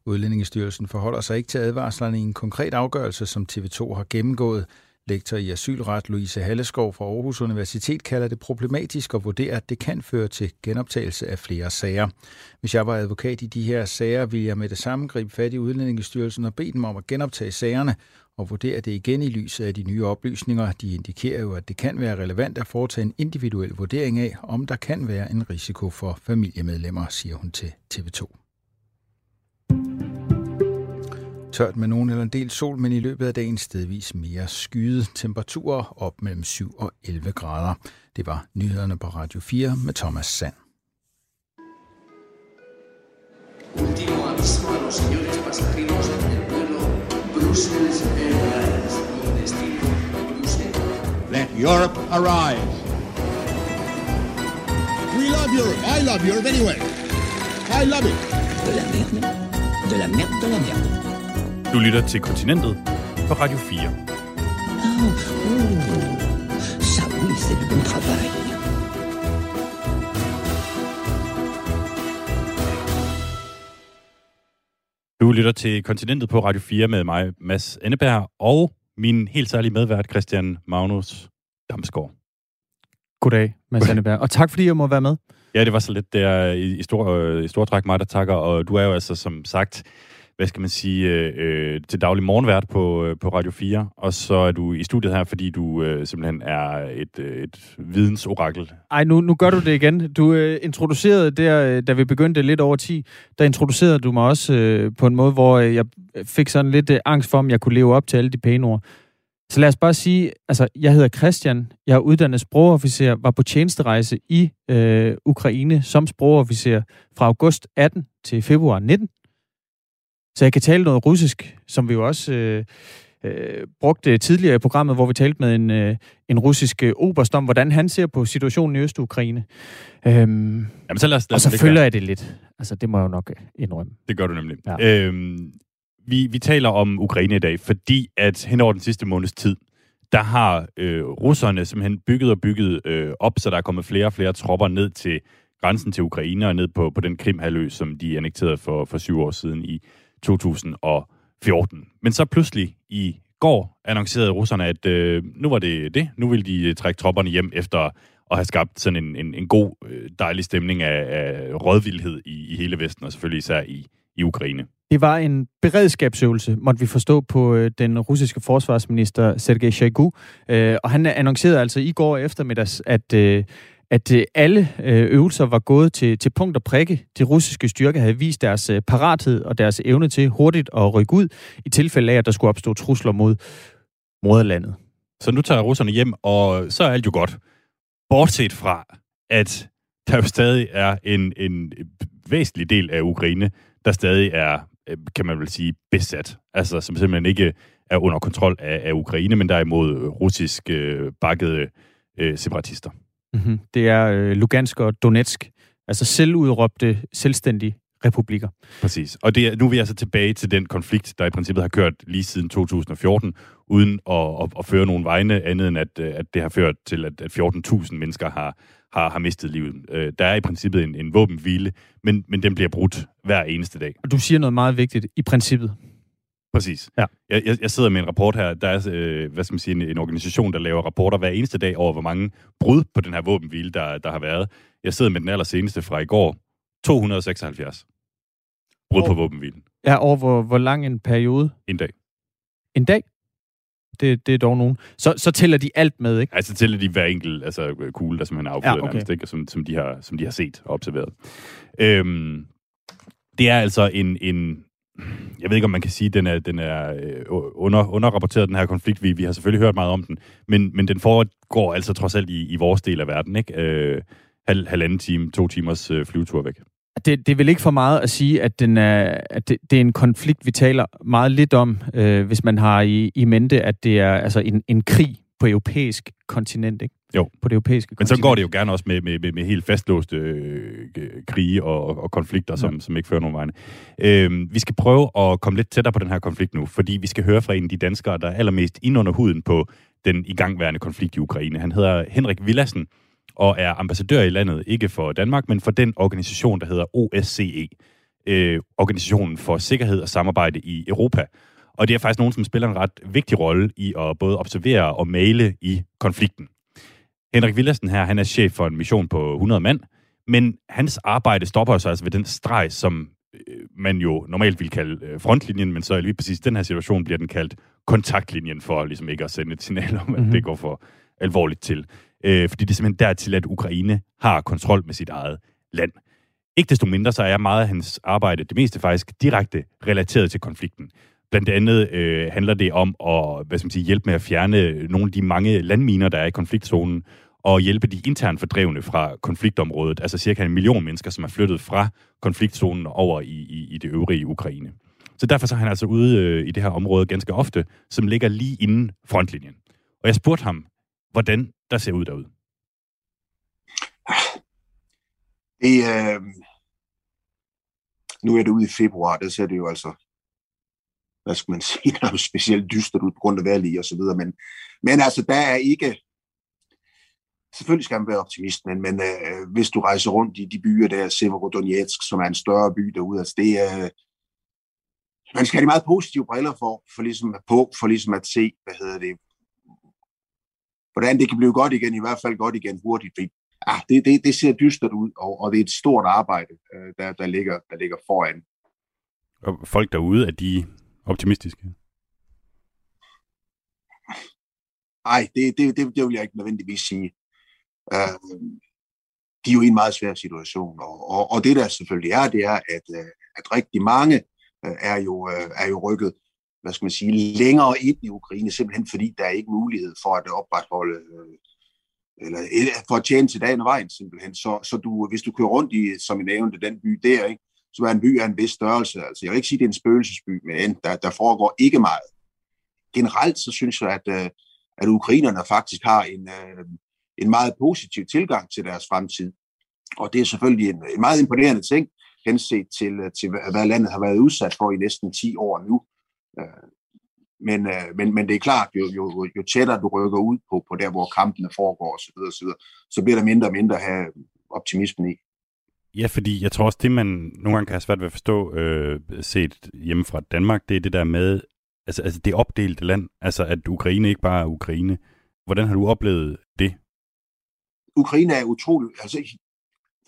Udlændingestyrelsen forholder sig ikke til advarslerne i en konkret afgørelse, som TV2 har gennemgået. Lektor i asylret Louise Halleskov fra Aarhus Universitet kalder det problematisk og vurderer, at det kan føre til genoptagelse af flere sager. Hvis jeg var advokat i de her sager, ville jeg med det samme gribe fat i Udlændingestyrelsen og bede dem om at genoptage sagerne og vurdere det igen i lyset af de nye oplysninger. De indikerer jo, at det kan være relevant at foretage en individuel vurdering af, om der kan være en risiko for familiemedlemmer, siger hun til TV2. Tørt med nogen eller en del sol, men i løbet af dagen stedvis mere skyet. Temperaturer op mellem 7 og 11 grader. Det var nyhederne på Radio 4 med Thomas Sand. Último aviso a los señores pasajeros del vuelo Brussels Airlines con destino Bruselas. Let Europe arrive. We love Europe. I love Europe anyway. I love it. De la merde, de la merde, de la merde. Du lytter til Kontinentet på Radio 4. Oh, oh, ça oui, c'est du bon travail. Du lytter til Kontinentet på Radio 4 med mig, Mads Enneberg, og min helt særlige medvært, Christian Magnus Damsgaard. Goddag, Mads Anneberg. Og tak fordi jeg må være med. Ja, det var så lidt. Det er i, i, stor, øh, i stor træk mig, der takker. Og du er jo altså, som sagt, hvad skal man sige, øh, øh, til daglig morgenvært på, øh, på Radio 4, og så er du i studiet her, fordi du øh, simpelthen er et, øh, et vidensorakel. Ej, nu, nu gør du det igen. Du øh, introducerede der, øh, da vi begyndte lidt over 10, der introducerede du mig også øh, på en måde, hvor øh, jeg fik sådan lidt øh, angst for, om jeg kunne leve op til alle de pæne ord. Så lad os bare sige, altså, jeg hedder Christian, jeg er uddannet sprogofficer, var på tjenesterejse i øh, Ukraine som sprogofficer fra august 18 til februar 19. Så jeg kan tale noget russisk, som vi jo også øh, øh, brugte tidligere i programmet, hvor vi talte med en, øh, en russisk øh, oberst om, hvordan han ser på situationen i Øst-Ukraine. Øhm, Jamen, så lad os, lad og så følger jeg det lidt. Altså, det må jeg jo nok øh, indrømme. Det gør du nemlig. Ja. Øhm, vi, vi taler om Ukraine i dag, fordi at hen over den sidste måneds tid, der har øh, russerne simpelthen bygget og bygget øh, op, så der er kommet flere og flere tropper ned til grænsen til Ukraine og ned på, på den Krimhalø, som de annekterede for, for syv år siden i 2014. Men så pludselig i går annoncerede russerne, at øh, nu var det det. Nu ville de øh, trække tropperne hjem efter at have skabt sådan en, en, en god, øh, dejlig stemning af, af rådvildhed i, i hele Vesten, og selvfølgelig især i, i Ukraine. Det var en beredskabsøvelse, måtte vi forstå på øh, den russiske forsvarsminister Sergej Shoigu. Øh, og han annoncerede altså i går eftermiddags, at, øh, at øh, alle øh, øvelser var gået til, til punkt og prikke. De russiske styrker havde vist deres øh, parathed og deres evne til hurtigt at rykke ud, i tilfælde af, at der skulle opstå trusler mod moderlandet. Så nu tager russerne hjem, og så er alt jo godt. Bortset fra, at der jo stadig er en, en væsentlig del af Ukraine, der stadig er kan man vel sige, besat. Altså, som simpelthen ikke er under kontrol af, af Ukraine, men derimod russisk øh, bakkede øh, separatister. Mm-hmm. Det er øh, Lugansk og Donetsk, altså selvudråbte selvstændige republikker. Præcis. Og det er, nu er vi altså tilbage til den konflikt, der i princippet har kørt lige siden 2014, uden at, at, at føre nogen vegne, andet end at, at det har ført til, at, at 14.000 mennesker har, har, har mistet livet. Øh, der er i princippet en, en våbenhvile, men, men den bliver brudt hver eneste dag. Og du siger noget meget vigtigt, i princippet. Præcis. Ja. Jeg, jeg, jeg sidder med en rapport her. Der er øh, hvad skal man sige, en, en organisation, der laver rapporter hver eneste dag over, hvor mange brud på den her våbenhvile, der, der har været. Jeg sidder med den allerseneste fra i går. 276 brud på våbenhvilen. Ja, over hvor, hvor lang en periode? En dag. En dag? Det, det er dog nogen. Så, så tæller de alt med, ikke? Altså tæller de hver enkelt altså, kugle, der simpelthen er affyret ja, okay. nærmest, ikke? Som, som, de har, som de har set og observeret. Øhm, det er altså en, en, jeg ved ikke, om man kan sige, at den er, den er øh, under, underrapporteret, den her konflikt. Vi, vi har selvfølgelig hørt meget om den, men, men den foregår altså trods alt i, i vores del af verden, ikke? Øh, halv, halvanden time, to timers øh, flyvetur væk. Det, det er vel ikke for meget at sige, at, den er, at det, det er en konflikt, vi taler meget lidt om, øh, hvis man har i, i mente, at det er altså en, en krig på europæisk kontinent, ikke? Jo. På det europæiske Men så går det jo gerne også med, med, med, med helt fastlåste øh, krige og, og konflikter, som, ja. som ikke fører nogen vegne. Øh, vi skal prøve at komme lidt tættere på den her konflikt nu, fordi vi skal høre fra en af de danskere, der er allermest ind under huden på den igangværende konflikt i Ukraine. Han hedder Henrik Villassen, og er ambassadør i landet, ikke for Danmark, men for den organisation, der hedder OSCE, øh, Organisationen for Sikkerhed og Samarbejde i Europa. Og det er faktisk nogen, som spiller en ret vigtig rolle i at både observere og male i konflikten. Henrik Villassen her, han er chef for en mission på 100 mand, men hans arbejde stopper sig altså ved den streg, som øh, man jo normalt vil kalde øh, frontlinjen, men så er lige præcis den her situation bliver den kaldt kontaktlinjen, for ligesom ikke at sende et signal om, at mm-hmm. det går for alvorligt til øh, fordi det er simpelthen dertil, at Ukraine har kontrol med sit eget land. Ikke desto mindre, så er meget af hans arbejde, det meste faktisk, direkte relateret til konflikten. Blandt andet øh, handler det om at hvad skal man sige, hjælpe med at fjerne nogle af de mange landminer, der er i konfliktzonen, og hjælpe de internt fordrevne fra konfliktområdet, altså cirka en million mennesker, som er flyttet fra konfliktzonen over i, i, i det øvrige Ukraine. Så derfor så er han altså ude øh, i det her område ganske ofte, som ligger lige inden frontlinjen. Og jeg spurgte ham, hvordan der ser ud derude? Det, øh, nu er det ude i februar, der ser det jo altså, hvad skal man sige, der er jo specielt dystert ud på grund af vejrlig og så videre, men, men altså, der er ikke, selvfølgelig skal man være optimist, men, men øh, hvis du rejser rundt i de byer der, Severodonetsk, som er en større by derude, altså det er, øh, man skal have de meget positive briller for, for ligesom, på, for ligesom at se, hvad hedder det, hvordan det kan blive godt igen, i hvert fald godt igen hurtigt. Ah, det, det, det ser dystert ud, og, og det er et stort arbejde, øh, der, der, ligger, der ligger foran. Og folk derude, er de optimistisk? Nej, det, det, det, det vil jeg ikke nødvendigvis sige. Øh, de er jo i en meget svær situation, og, og, og det der selvfølgelig er, det er, at, øh, at rigtig mange øh, er, jo, øh, er jo rykket hvad skal man sige, længere ind i Ukraine, simpelthen fordi der er ikke mulighed for at opretholde eller for at tjene til dagen og vejen simpelthen. Så, så du, hvis du kører rundt i, som jeg nævnte, den by der, ikke, så er en by af en vis størrelse. Altså, jeg vil ikke sige, at det er en spøgelsesby, men der, der foregår ikke meget. Generelt så synes jeg, at, øh, at ukrainerne faktisk har en, øh, en meget positiv tilgang til deres fremtid. Og det er selvfølgelig en, en meget imponerende ting, henset til, øh, til, hvad landet har været udsat for i næsten 10 år nu. Men, men, men det er klart, jo, jo, jo tættere du rykker ud på, på der, hvor kampene foregår osv., så, videre, så bliver der mindre og mindre at have optimismen i. Ja, fordi jeg tror også, det man nogle gange kan have svært ved at forstå, øh, set hjemme fra Danmark, det er det der med, altså, altså det opdelte land, altså at Ukraine ikke bare er Ukraine. Hvordan har du oplevet det? Ukraine er utrolig, altså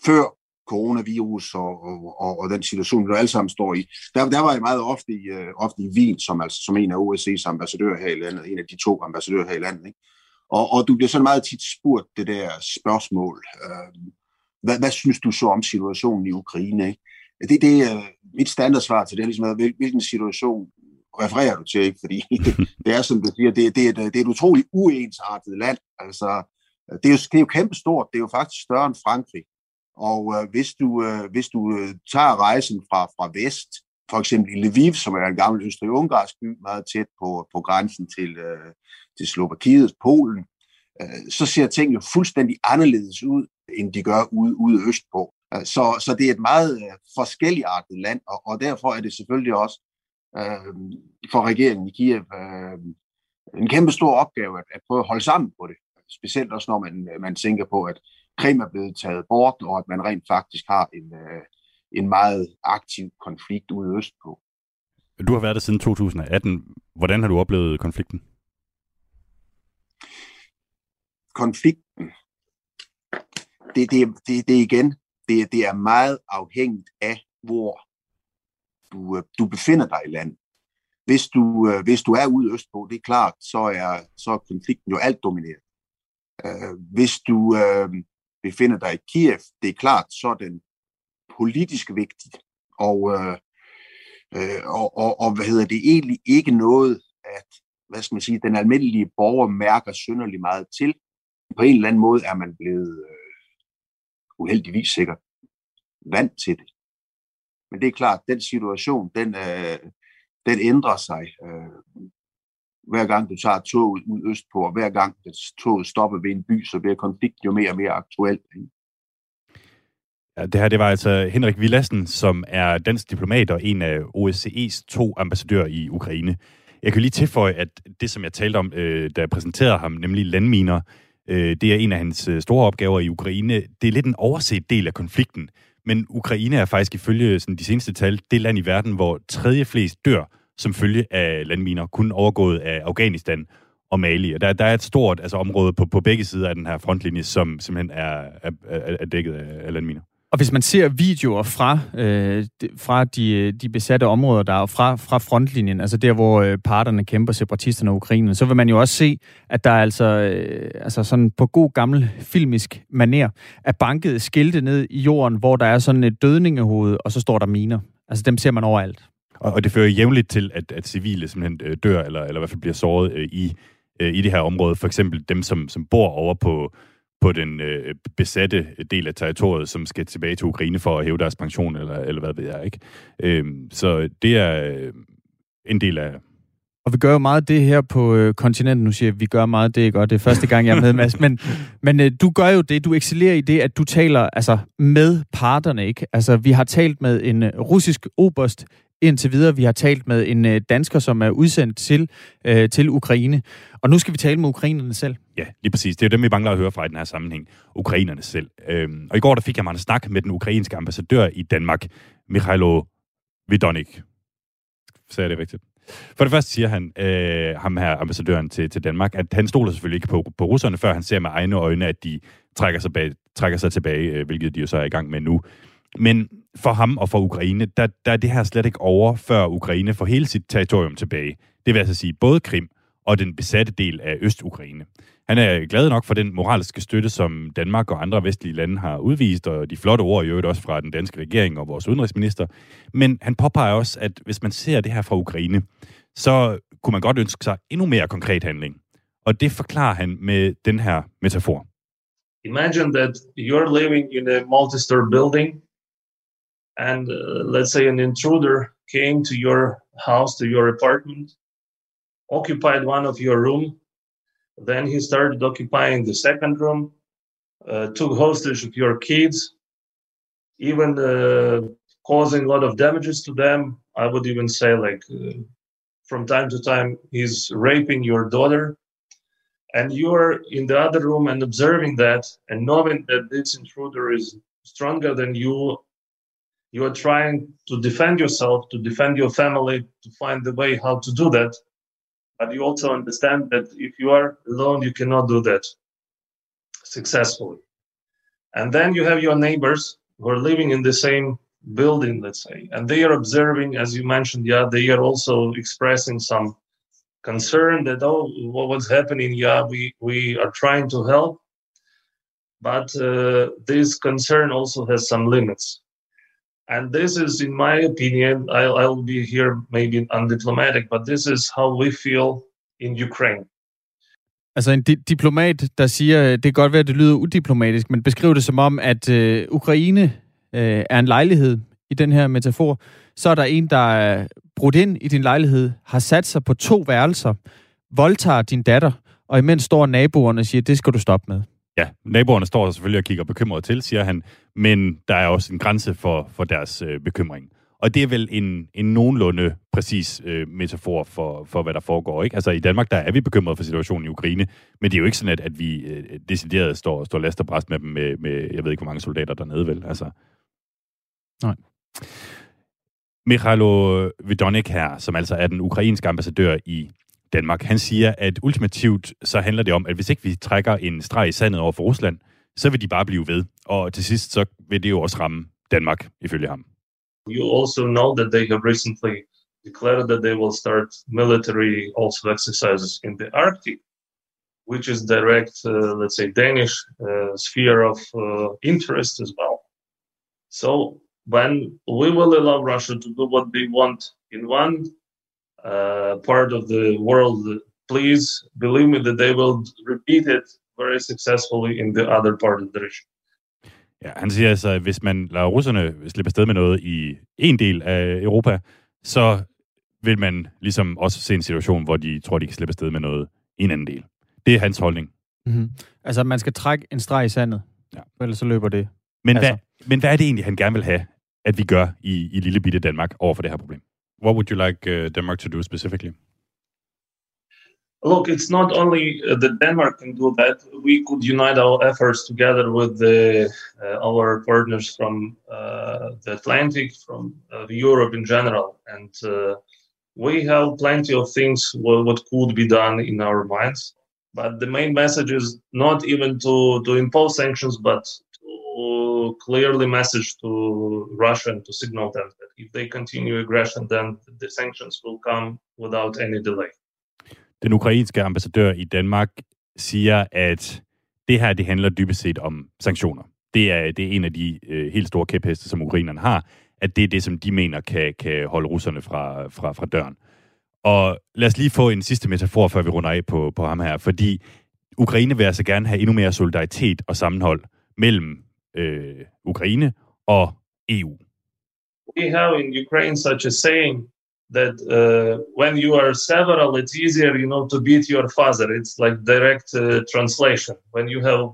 før coronavirus og, og, og, og den situation, vi alle sammen står i, der, der var jeg meget ofte i, uh, ofte i Wien, som, altså, som en af OSCE's ambassadører her i landet, en af de to ambassadører her i landet. Ikke? Og, og du bliver sådan meget tit spurgt det der spørgsmål, Øh, hvad, hvad synes du så om situationen i Ukraine? Ikke? Det, det er mit standardsvar til det, er ligesom, hvilken situation refererer du til, ikke? fordi det er, som du siger, det, det, er, det er et utroligt uensartet land. Altså, det er, jo, det er jo kæmpestort, det er jo faktisk større end Frankrig. Og øh, hvis du, øh, hvis du øh, tager rejsen fra, fra vest, for eksempel i Lviv, som er en gammel østrig-ungarsk by, meget tæt på, på grænsen til, øh, til Slovakiet, Polen, øh, så ser ting jo fuldstændig anderledes ud, end de gør ude, ude østpå. Øh, så, så det er et meget øh, forskelligartet land, og, og derfor er det selvfølgelig også øh, for regeringen i Kiev øh, en kæmpe stor opgave at, at prøve at holde sammen på det. Specielt også når man, man tænker på, at Krim er blevet taget bort, og at man rent faktisk har en, øh, en meget aktiv konflikt ude østpå. Du har været der siden 2018. Hvordan har du oplevet konflikten? Konflikten, det, det, det, det igen, det, det er meget afhængigt af, hvor du, øh, du befinder dig i landet. Hvis du, øh, hvis du er ude østpå, det er klart, så er, så er konflikten jo alt domineret. Øh, hvis du befinder dig i Kiev, det er klart, så er den politisk vigtig. Og, og, og, og hvad hedder det egentlig ikke noget, at hvad skal man sige, den almindelige borger mærker synderligt meget til. På en eller anden måde er man blevet uheldigvis sikkert vant til det. Men det er klart, den situation, den, øh, den ændrer sig. Øh, hver gang du tager toget ud østpå, og hver gang toget stopper ved en by, så bliver konflikten jo mere og mere aktuel. Ikke? Ja, det her det var altså Henrik Villassen, som er dansk diplomat og en af OSCE's to ambassadører i Ukraine. Jeg kan lige tilføje, at det, som jeg talte om, øh, da jeg præsenterede ham, nemlig landminer, øh, det er en af hans øh, store opgaver i Ukraine. Det er lidt en overset del af konflikten. Men Ukraine er faktisk ifølge sådan, de seneste tal det land i verden, hvor tredje flest dør som følge af landminer, kun overgået af Afghanistan og Mali. Og der, der er et stort altså, område på, på begge sider af den her frontlinje, som simpelthen er, er, er dækket af landminer. Og hvis man ser videoer fra, øh, fra de, de besatte områder, der er fra, fra frontlinjen, altså der, hvor øh, parterne kæmper, separatisterne og ukrainerne, så vil man jo også se, at der er altså, øh, altså sådan på god gammel filmisk maner, er banket skilte ned i jorden, hvor der er sådan et dødningehoved, og så står der miner. Altså dem ser man overalt. Og, og det fører jævnligt til, at, at civile simpelthen øh, dør, eller, eller i hvert fald bliver såret øh, i, øh, i det her område. For eksempel dem, som, som bor over på på den øh, besatte del af territoriet, som skal tilbage til Ukraine for at hæve deres pension, eller, eller hvad ved jeg, ikke? Øh, så det er øh, en del af... Og vi gør jo meget det her på øh, kontinentet. Nu siger jeg, vi gør meget det, godt. Det er første gang, jeg er med, Mads. Men, men øh, du gør jo det, du excellerer i det, at du taler altså, med parterne, ikke? Altså, vi har talt med en øh, russisk oberst indtil videre. Vi har talt med en øh, dansker, som er udsendt til, øh, til Ukraine. Og nu skal vi tale med ukrainerne selv. Ja, lige præcis. Det er jo dem, vi mangler at høre fra i den her sammenhæng. Ukrainerne selv. Øhm, og i går der fik jeg mig en snak med den ukrainske ambassadør i Danmark, Mikhailo Vidonik. Så er det rigtigt. For det første siger han, øh, ham her, ambassadøren til, til Danmark, at han stoler selvfølgelig ikke på, på russerne, før han ser med egne øjne, at de trækker sig, bag, trækker sig tilbage, øh, hvilket de jo så er i gang med nu. Men for ham og for Ukraine, der, der er det her slet ikke over, før Ukraine får hele sit territorium tilbage. Det vil altså sige både Krim og den besatte del af Øst-Ukraine. Han er glad nok for den moralske støtte, som Danmark og andre vestlige lande har udvist, og de flotte ord i øvrigt også fra den danske regering og vores udenrigsminister. Men han påpeger også, at hvis man ser det her fra Ukraine, så kunne man godt ønske sig endnu mere konkret handling. Og det forklarer han med den her metafor. Imagine that you're living in a multi-story building and uh, let's say an intruder came to your house, to your apartment, occupied one of your room. Then he started occupying the second room, uh, took hostage of your kids, even uh, causing a lot of damages to them. I would even say, like, uh, from time to time, he's raping your daughter. And you're in the other room and observing that and knowing that this intruder is stronger than you. You are trying to defend yourself, to defend your family, to find the way how to do that but you also understand that if you are alone, you cannot do that successfully. And then you have your neighbors who are living in the same building, let's say, and they are observing, as you mentioned, yeah, they are also expressing some concern that oh, what was happening? Yeah, we we are trying to help, but uh, this concern also has some limits. And this is, in my opinion, I'll, I'll be here maybe undiplomatic, but this is how we feel in Ukraine. Altså en di- diplomat, der siger, øh, det kan godt være, at det lyder udiplomatisk, men beskriv det som om, at øh, Ukraine øh, er en lejlighed i den her metafor. Så er der en, der er brudt ind i din lejlighed, har sat sig på to værelser, voldtager din datter, og imens står naboerne og siger, det skal du stoppe med. Ja, naboerne står selvfølgelig og kigger bekymret til, siger han, men der er også en grænse for, for deres øh, bekymring. Og det er vel en, en nogenlunde præcis øh, metafor for, for, hvad der foregår. Ikke? Altså i Danmark, der er vi bekymrede for situationen i Ukraine, men det er jo ikke sådan, at, at vi øh, decideret står, står last og bræst med dem med, med, jeg ved ikke, hvor mange soldater dernede, vel? Altså. Nej. Mikhalo Vidonik her, som altså er den ukrainske ambassadør i Danmark, han siger, at ultimativt så handler det om, at hvis ikke vi trækker en streg i sandet over for Rusland, så vil de bare blive ved. Og til sidst, så vil det jo også ramme Danmark, ifølge ham. You also know that they have recently declared that they will start military also exercises in the Arctic, which is direct, uh, let's say, Danish uh, sphere of uh, interest as well. So when we will allow Russia to do what they want in one uh, part of the world, please believe me that they will repeat it very successfully in the other part of the region. Ja, han siger altså, at hvis man lader russerne slippe afsted med noget i en del af Europa, så vil man ligesom også se en situation, hvor de tror, de kan slippe afsted med noget i en anden del. Det er hans holdning. Mm-hmm. Altså, man skal trække en streg i sandet, ja. ellers så løber det. Men, altså. hvad, men hvad er det egentlig, han gerne vil have, at vi gør i, i lille bitte Danmark over for det her problem? What would you like uh, Denmark to do specifically? Look, it's not only uh, that Denmark can do that. We could unite our efforts together with the, uh, our partners from uh, the Atlantic, from uh, Europe in general, and uh, we have plenty of things what, what could be done in our minds. But the main message is not even to, to impose sanctions, but clearly message to Russia and to signal them that if they continue aggression, then the sanctions will come without any delay. Den ukrainske ambassadør i Danmark siger, at det her det handler dybest set om sanktioner. Det er, det er en af de øh, helt store kæpheste, som ukrainerne har, at det er det, som de mener kan, kan holde russerne fra, fra, fra døren. Og lad os lige få en sidste metafor, før vi runder af på, på ham her, fordi Ukraine vil altså gerne have endnu mere solidaritet og sammenhold mellem øh, Ukraine og EU. We have in Ukraine such a saying that uh, when you are several, it's easier, you know, to beat your father. It's like direct uh, translation. When you have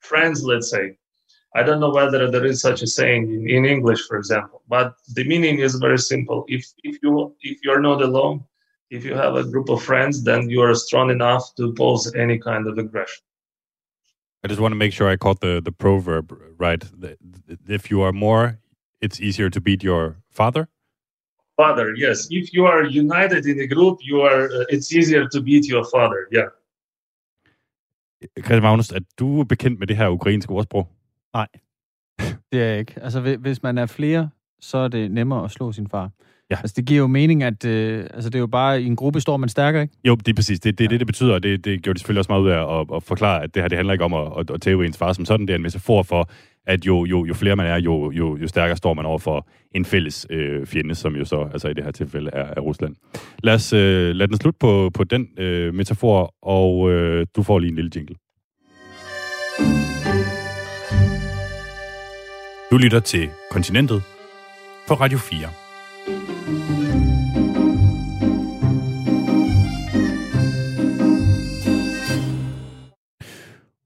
friends, let's say, I don't know whether there is such a saying in, in English, for example, but the meaning is very simple. If if you if you're not alone, if you have a group of friends, then you are strong enough to oppose any kind of aggression. I just want to make sure I caught the, the proverb right. If you are more, it's easier to beat your father. Father, yes. If you are united in a group, you are. Uh, it's easier to beat your father. Yeah. Christian Magnus, er du bekendt med det her ukrainske ordsprog? Nej, det er jeg ikke. Altså, hvi- hvis man er flere, så er det nemmere at slå sin far. Ja. Altså, det giver jo mening, at øh, altså, det er jo bare, i en gruppe står man stærkere, ikke? Jo, det er præcis. Det er det, det, det betyder, og det, det gjorde de selvfølgelig også meget ud af at, at forklare, at det her det handler ikke om at, at, at tæve ens far som sådan. Det er en metafor for, at jo, jo, jo flere man er, jo, jo, jo stærkere står man over for en fælles øh, fjende, som jo så altså i det her tilfælde er, er Rusland. Lad os øh, lad den slutte på, på den øh, metafor, og øh, du får lige en lille jingle. Du lytter til Kontinentet på Radio 4. Thank you.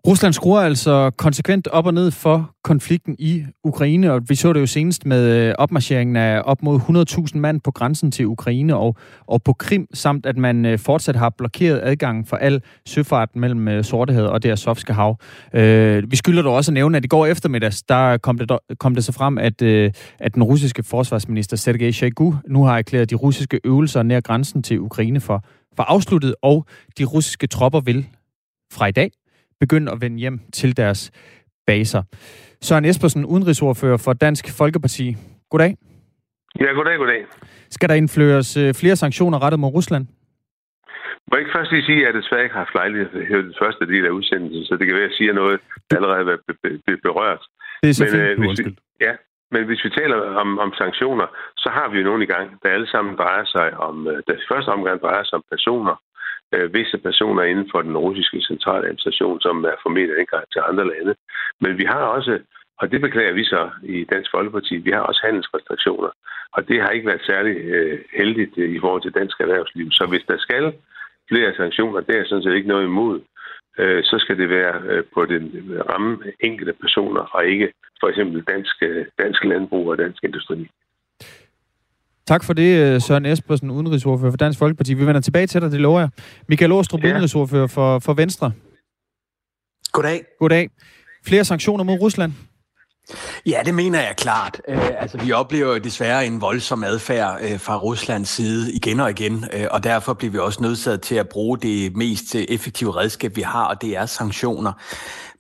Rusland skruer altså konsekvent op og ned for konflikten i Ukraine, og vi så det jo senest med øh, opmarcheringen af op mod 100.000 mand på grænsen til Ukraine og, og på Krim, samt at man øh, fortsat har blokeret adgangen for al søfart mellem øh, Sortehavet og det Azovske hav. Øh, vi skylder dog også at nævne, at i går eftermiddags, der kom det, kom det så frem, at, at den russiske forsvarsminister Sergej Shoigu nu har erklæret de russiske øvelser nær grænsen til Ukraine for, for afsluttet, og de russiske tropper vil fra i dag begynde at vende hjem til deres baser. Søren Espersen, udenrigsordfører for Dansk Folkeparti. Goddag. Ja, goddag, goddag. Skal der indføres øh, flere sanktioner rettet mod Rusland? Må jeg ikke først lige sige, at jeg desværre ikke har haft lejlighed til at høre den første del af udsendelsen, så det kan være, at jeg siger noget, der allerede har været be- be- be- berørt. Det er så men, fint, øh, hvis vi. Ja, men hvis vi taler om, om sanktioner, så har vi jo nogen i gang, der alle sammen drejer sig om, øh, der første omgang drejer sig om personer, øh, visse personer inden for den russiske centraladministration, som er formentlig adgang til andre lande. Men vi har også, og det beklager vi så i Dansk Folkeparti, vi har også handelsrestriktioner. Og det har ikke været særlig øh, heldigt øh, i forhold til dansk erhvervsliv. Så hvis der skal flere sanktioner, det er sådan set ikke noget imod, øh, så skal det være øh, på den ramme enkelte personer, og ikke for eksempel dansk, øh, dansk landbrug og dansk industri. Tak for det, øh, Søren Espersen, udenrigsordfører for Dansk Folkeparti. Vi vender tilbage til dig, det lover jeg. Michael Åstrup, ja. udenrigsordfører for, for Venstre. Goddag. Goddag. Flere sanktioner mod Rusland? Ja, det mener jeg klart. Øh, altså, vi oplever jo desværre en voldsom adfærd øh, fra Ruslands side igen og igen, øh, og derfor bliver vi også nødsaget til at bruge det mest effektive redskab, vi har, og det er sanktioner.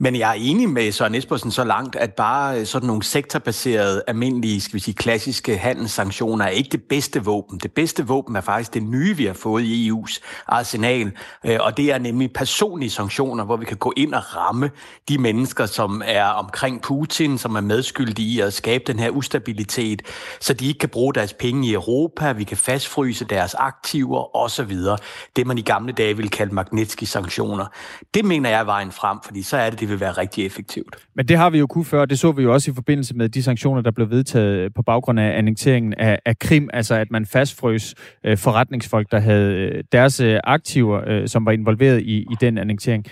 Men jeg er enig med Søren Espersen så langt, at bare øh, sådan nogle sektorbaserede, almindelige, skal vi sige, klassiske handelssanktioner er ikke det bedste våben. Det bedste våben er faktisk det nye, vi har fået i EU's arsenal, øh, og det er nemlig personlige sanktioner, hvor vi kan gå ind og ramme de mennesker, som er omkring Putin, som er medskyldige i at skabe den her ustabilitet, så de ikke kan bruge deres penge i Europa, vi kan fastfryse deres aktiver osv. Det man i gamle dage ville kalde Magnitsky-sanktioner. Det mener jeg er vejen frem, fordi så er det, det vil være rigtig effektivt. Men det har vi jo kunne før, det så vi jo også i forbindelse med de sanktioner, der blev vedtaget på baggrund af annekteringen af, af Krim, altså at man fastfrøs øh, forretningsfolk, der havde øh, deres øh, aktiver, øh, som var involveret i, i den annektering.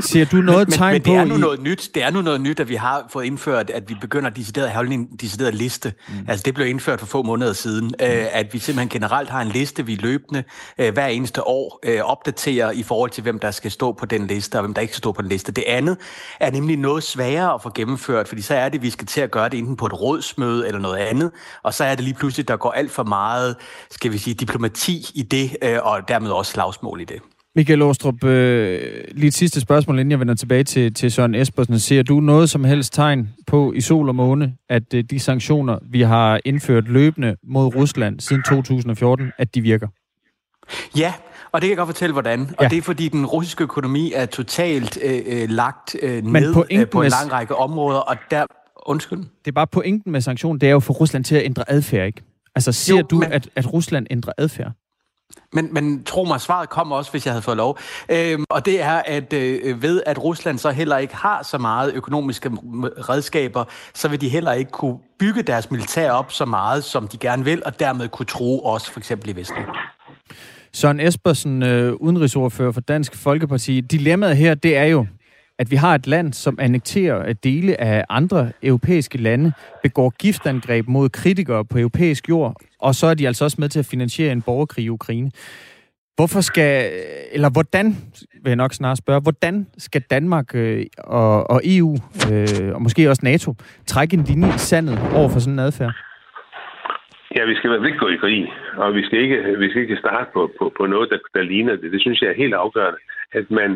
Ser du noget men, tegn men, men det er nu i- noget nyt. Det er nu noget nyt, at vi har fået indført, at vi begynder decideret at have en decideret liste. Mm. Altså det blev indført for få måneder siden, mm. øh, at vi simpelthen generelt har en liste, vi løbende øh, hver eneste år øh, opdaterer i forhold til, hvem der skal stå på den liste, og hvem der ikke skal stå på den liste. Det andet er nemlig noget sværere at få gennemført, fordi så er det, at vi skal til at gøre det enten på et rådsmøde eller noget andet, og så er det lige pludselig, der går alt for meget, skal vi sige, diplomati i det, øh, og dermed også slagsmål i det. Michael Åstrup, øh, lige et sidste spørgsmål, inden jeg vender tilbage til, til Søren Espersen. Ser du noget som helst tegn på i sol og måne, at øh, de sanktioner, vi har indført løbende mod Rusland siden 2014, at de virker? Ja, og det kan jeg godt fortælle, hvordan. Ja. Og det er, fordi den russiske økonomi er totalt øh, øh, lagt øh, Men ned øh, på en lang række områder, og der... Undskyld. Det er bare pointen med sanktioner, det er jo for Rusland til at ændre adfærd, ikke? Altså ser jo, du, men- at, at Rusland ændrer adfærd? Men, men tro mig, svaret kommer også, hvis jeg havde fået lov. Øhm, og det er, at øh, ved at Rusland så heller ikke har så meget økonomiske redskaber, så vil de heller ikke kunne bygge deres militær op så meget, som de gerne vil, og dermed kunne tro os, for eksempel i Vesten. Søren Espersen, øh, udenrigsordfører for Dansk Folkeparti. Dilemmaet her, det er jo, at vi har et land, som annekterer dele af andre europæiske lande, begår giftangreb mod kritikere på europæisk jord, og så er de altså også med til at finansiere en borgerkrig i Ukraine. Hvorfor skal, eller hvordan, vil jeg nok snart spørge, hvordan skal Danmark øh, og, og EU, øh, og måske også NATO, trække en linje i sandet over for sådan en adfærd? Ja, vi skal i hvert fald ikke gå i krig, og vi skal ikke, vi skal ikke starte på, på, på noget, der, der ligner det. Det synes jeg er helt afgørende, at man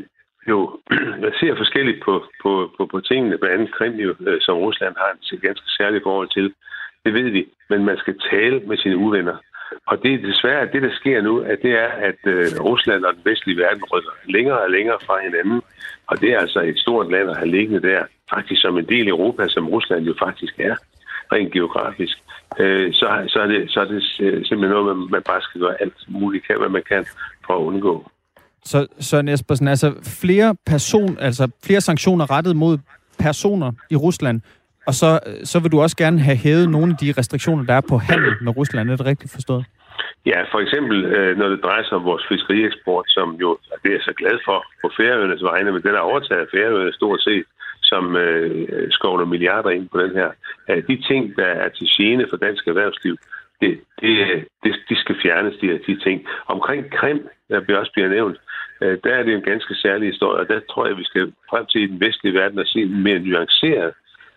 jo ser forskelligt på, på, på, på tingene, blandt andet Krim, jo, øh, som Rusland har en ganske særlig forhold til. Det ved vi, men man skal tale med sine uvenner. Og det er desværre det, der sker nu, at det er, at øh, Rusland og den vestlige verden rykker længere og længere fra hinanden. Og det er altså et stort land at have liggende der, faktisk som en del af Europa, som Rusland jo faktisk er, rent geografisk. Øh, så, så, er det, så er det øh, simpelthen noget, man, man bare skal gøre alt muligt, kan, hvad man kan for at undgå. Så Søren Espersen, altså flere, person, altså flere sanktioner rettet mod personer i Rusland, og så, så vil du også gerne have hævet nogle af de restriktioner, der er på handel med Rusland. Er det rigtigt forstået? Ja, for eksempel øh, når det drejer sig om vores fiskerieksport, som jo det er jeg så glad for på Færøernes vegne, men den er overtaget af Færøerne stort set, som øh, skovler milliarder ind på den her. Øh, de ting, der er til gene for dansk erhvervsliv, det, det, det, de skal fjernes, de her de ting. Omkring Krim, øh, der bliver også bliver nævnt, øh, der er det en ganske særlig historie, og der tror jeg, vi skal frem til i den vestlige verden at se mere nuanceret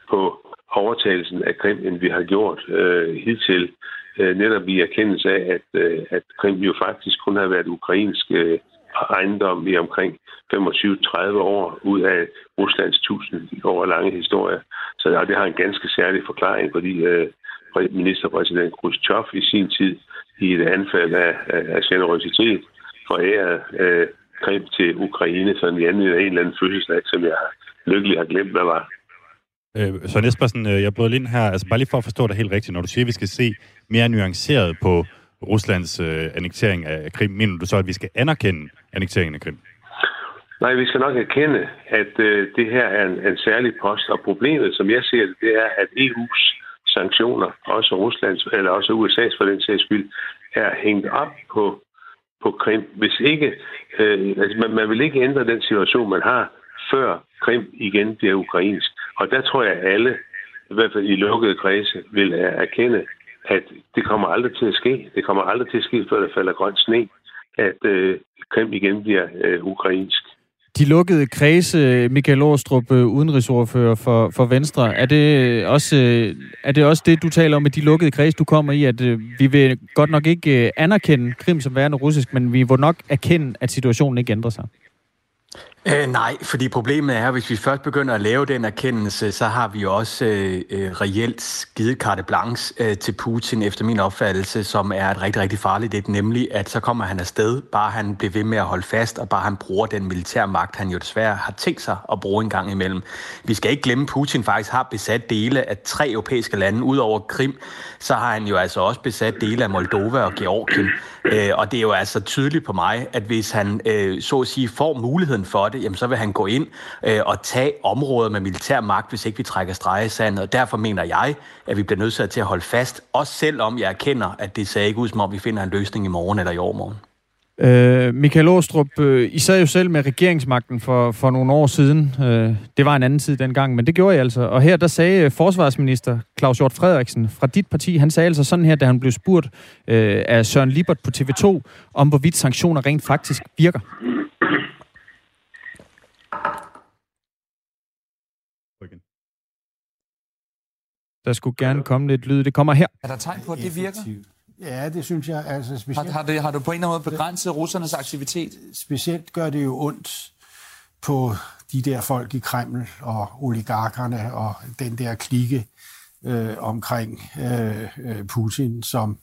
på overtagelsen af Krim, end vi har gjort øh, hidtil. Øh, netop i erkendelse af, at, øh, at Krim jo faktisk kun har været ukrainsk øh, ejendom i omkring 25-30 år ud af Ruslands tusind år lange historie. Så ja, det har en ganske særlig forklaring, fordi øh, ministerpræsident Khrushchev i sin tid i et anfald af, af, af generositet forærede øh, Krim til Ukraine, sådan i anden en eller anden fødselsdag, som jeg lykkelig har glemt, hvad var. Øh, så Espersen, øh, jeg brød ind her, altså bare lige for at forstå det helt rigtigt, når du siger, at vi skal se mere nuanceret på Ruslands øh, annektering af Krim, mener du så, at vi skal anerkende annekteringen af Krim? Nej, vi skal nok erkende, at øh, det her er en, en særlig post, og problemet, som jeg ser det, det er, at EU's sanktioner, også Ruslands, eller også USA's for den sags skyld, er hængt op på, på Krim. Hvis ikke, øh, altså man, man vil ikke ændre den situation, man har, før Krim igen bliver ukrainsk. Og der tror jeg, at alle, i hvert fald i lukkede kredse, vil erkende, at det kommer aldrig til at ske. Det kommer aldrig til at ske, før der falder grøn sne, at øh, Krim igen bliver øh, ukrainsk. De lukkede kredse, Michael Åstrup, øh, udenrigsordfører for, for Venstre, er det, øh, også, øh, er det også det, du taler om med de lukkede kredse, du kommer i, at vi vil godt nok ikke anerkende Krim som værende russisk, men vi vil nok erkende, at situationen ikke ændrer sig? Øh, nej, fordi problemet er, at hvis vi først begynder at lave den erkendelse, så har vi også øh, øh, reelt givet carte blanche øh, til Putin, efter min opfattelse, som er et rigtig, rigtig farligt et, nemlig at så kommer han afsted, bare han bliver ved med at holde fast, og bare han bruger den militære magt, han jo desværre har tænkt sig at bruge en gang imellem. Vi skal ikke glemme, at Putin faktisk har besat dele af tre europæiske lande, udover Krim, så har han jo altså også besat dele af Moldova og Georgien. Øh, og det er jo altså tydeligt på mig, at hvis han øh, så at sige får muligheden for det, jamen så vil han gå ind øh, og tage områder med militær magt, hvis ikke vi trækker strege i sandet. Og derfor mener jeg, at vi bliver nødt til at holde fast, også selvom jeg erkender, at det ser ikke ud som om, vi finder en løsning i morgen eller i overmorgen. Øh, Michael Åstrup, øh, I sad jo selv med regeringsmagten for, for nogle år siden. Øh, det var en anden tid dengang, men det gjorde I altså. Og her der sagde øh, forsvarsminister Claus Hjort Frederiksen fra dit parti, han sagde altså sådan her, da han blev spurgt øh, af Søren Libert på TV2, om hvorvidt sanktioner rent faktisk virker. Der skulle gerne komme lidt lyd. Det kommer her. Er der tegn på, at det virker? Ja, det synes jeg. Altså, specielt, har, har, det, har du på en eller anden måde begrænset russernes aktivitet? Specielt gør det jo ondt på de der folk i Kreml og oligarkerne og den der klikke øh, omkring øh, øh Putin, som,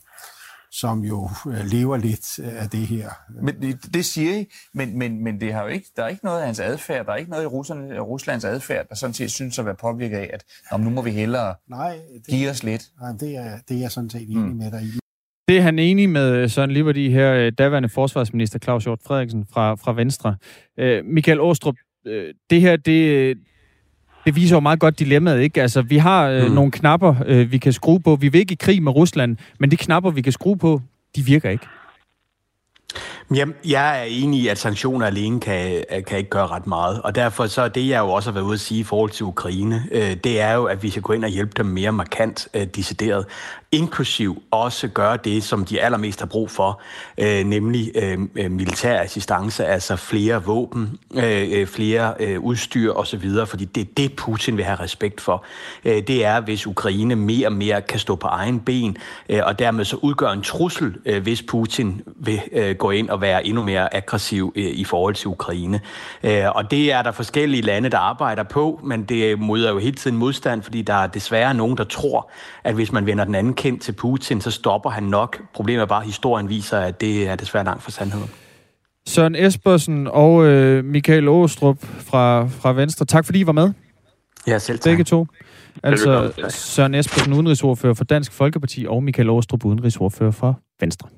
som jo øh, lever lidt af det her. Men det, det siger I, men, men, men det har jo ikke, der er ikke noget af hans adfærd, der er ikke noget i Russerne, Ruslands adfærd, der sådan set synes at være påvirket af, at om nu må vi hellere nej, det, give os lidt. Nej, det er, det er jeg sådan set enig mm. med dig i. Det er han enig med Søren Liberty her, øh, daværende forsvarsminister Claus Hjort Frederiksen fra, fra Venstre. Øh, Michael Åstrup, øh, det her, det, det viser jo meget godt dilemmaet, ikke? Altså, vi har øh, mm. nogle knapper, øh, vi kan skrue på. Vi vil ikke i krig med Rusland, men de knapper, vi kan skrue på, de virker ikke. Jamen, jeg er enig i, at sanktioner alene kan, kan ikke gøre ret meget. Og derfor så er det, jeg jo også har været ude at sige i forhold til Ukraine, øh, det er jo, at vi skal gå ind og hjælpe dem mere markant øh, decideret. Inklusiv også gøre det, som de allermest har brug for, øh, nemlig øh, øh, militær assistance, altså flere våben, øh, øh, flere øh, udstyr osv., fordi det er det, Putin vil have respekt for. Øh, det er, hvis Ukraine mere og mere kan stå på egen ben, øh, og dermed så udgør en trussel, øh, hvis Putin vil øh, gå ind og være endnu mere aggressiv øh, i forhold til Ukraine. Øh, og det er der forskellige lande, der arbejder på, men det møder jo hele tiden modstand, fordi der er desværre nogen, der tror, at hvis man vender den anden kendt til Putin, så stopper han nok. Problemet er bare, at historien viser, at det er desværre langt fra sandheden. Søren Espersen og øh, Michael Åstrup fra, fra Venstre. Tak fordi I var med. Ja, selv tak. Begge to. Altså Søren Espersen, udenrigsordfører for Dansk Folkeparti, og Michael Åstrup, udenrigsordfører for Venstre.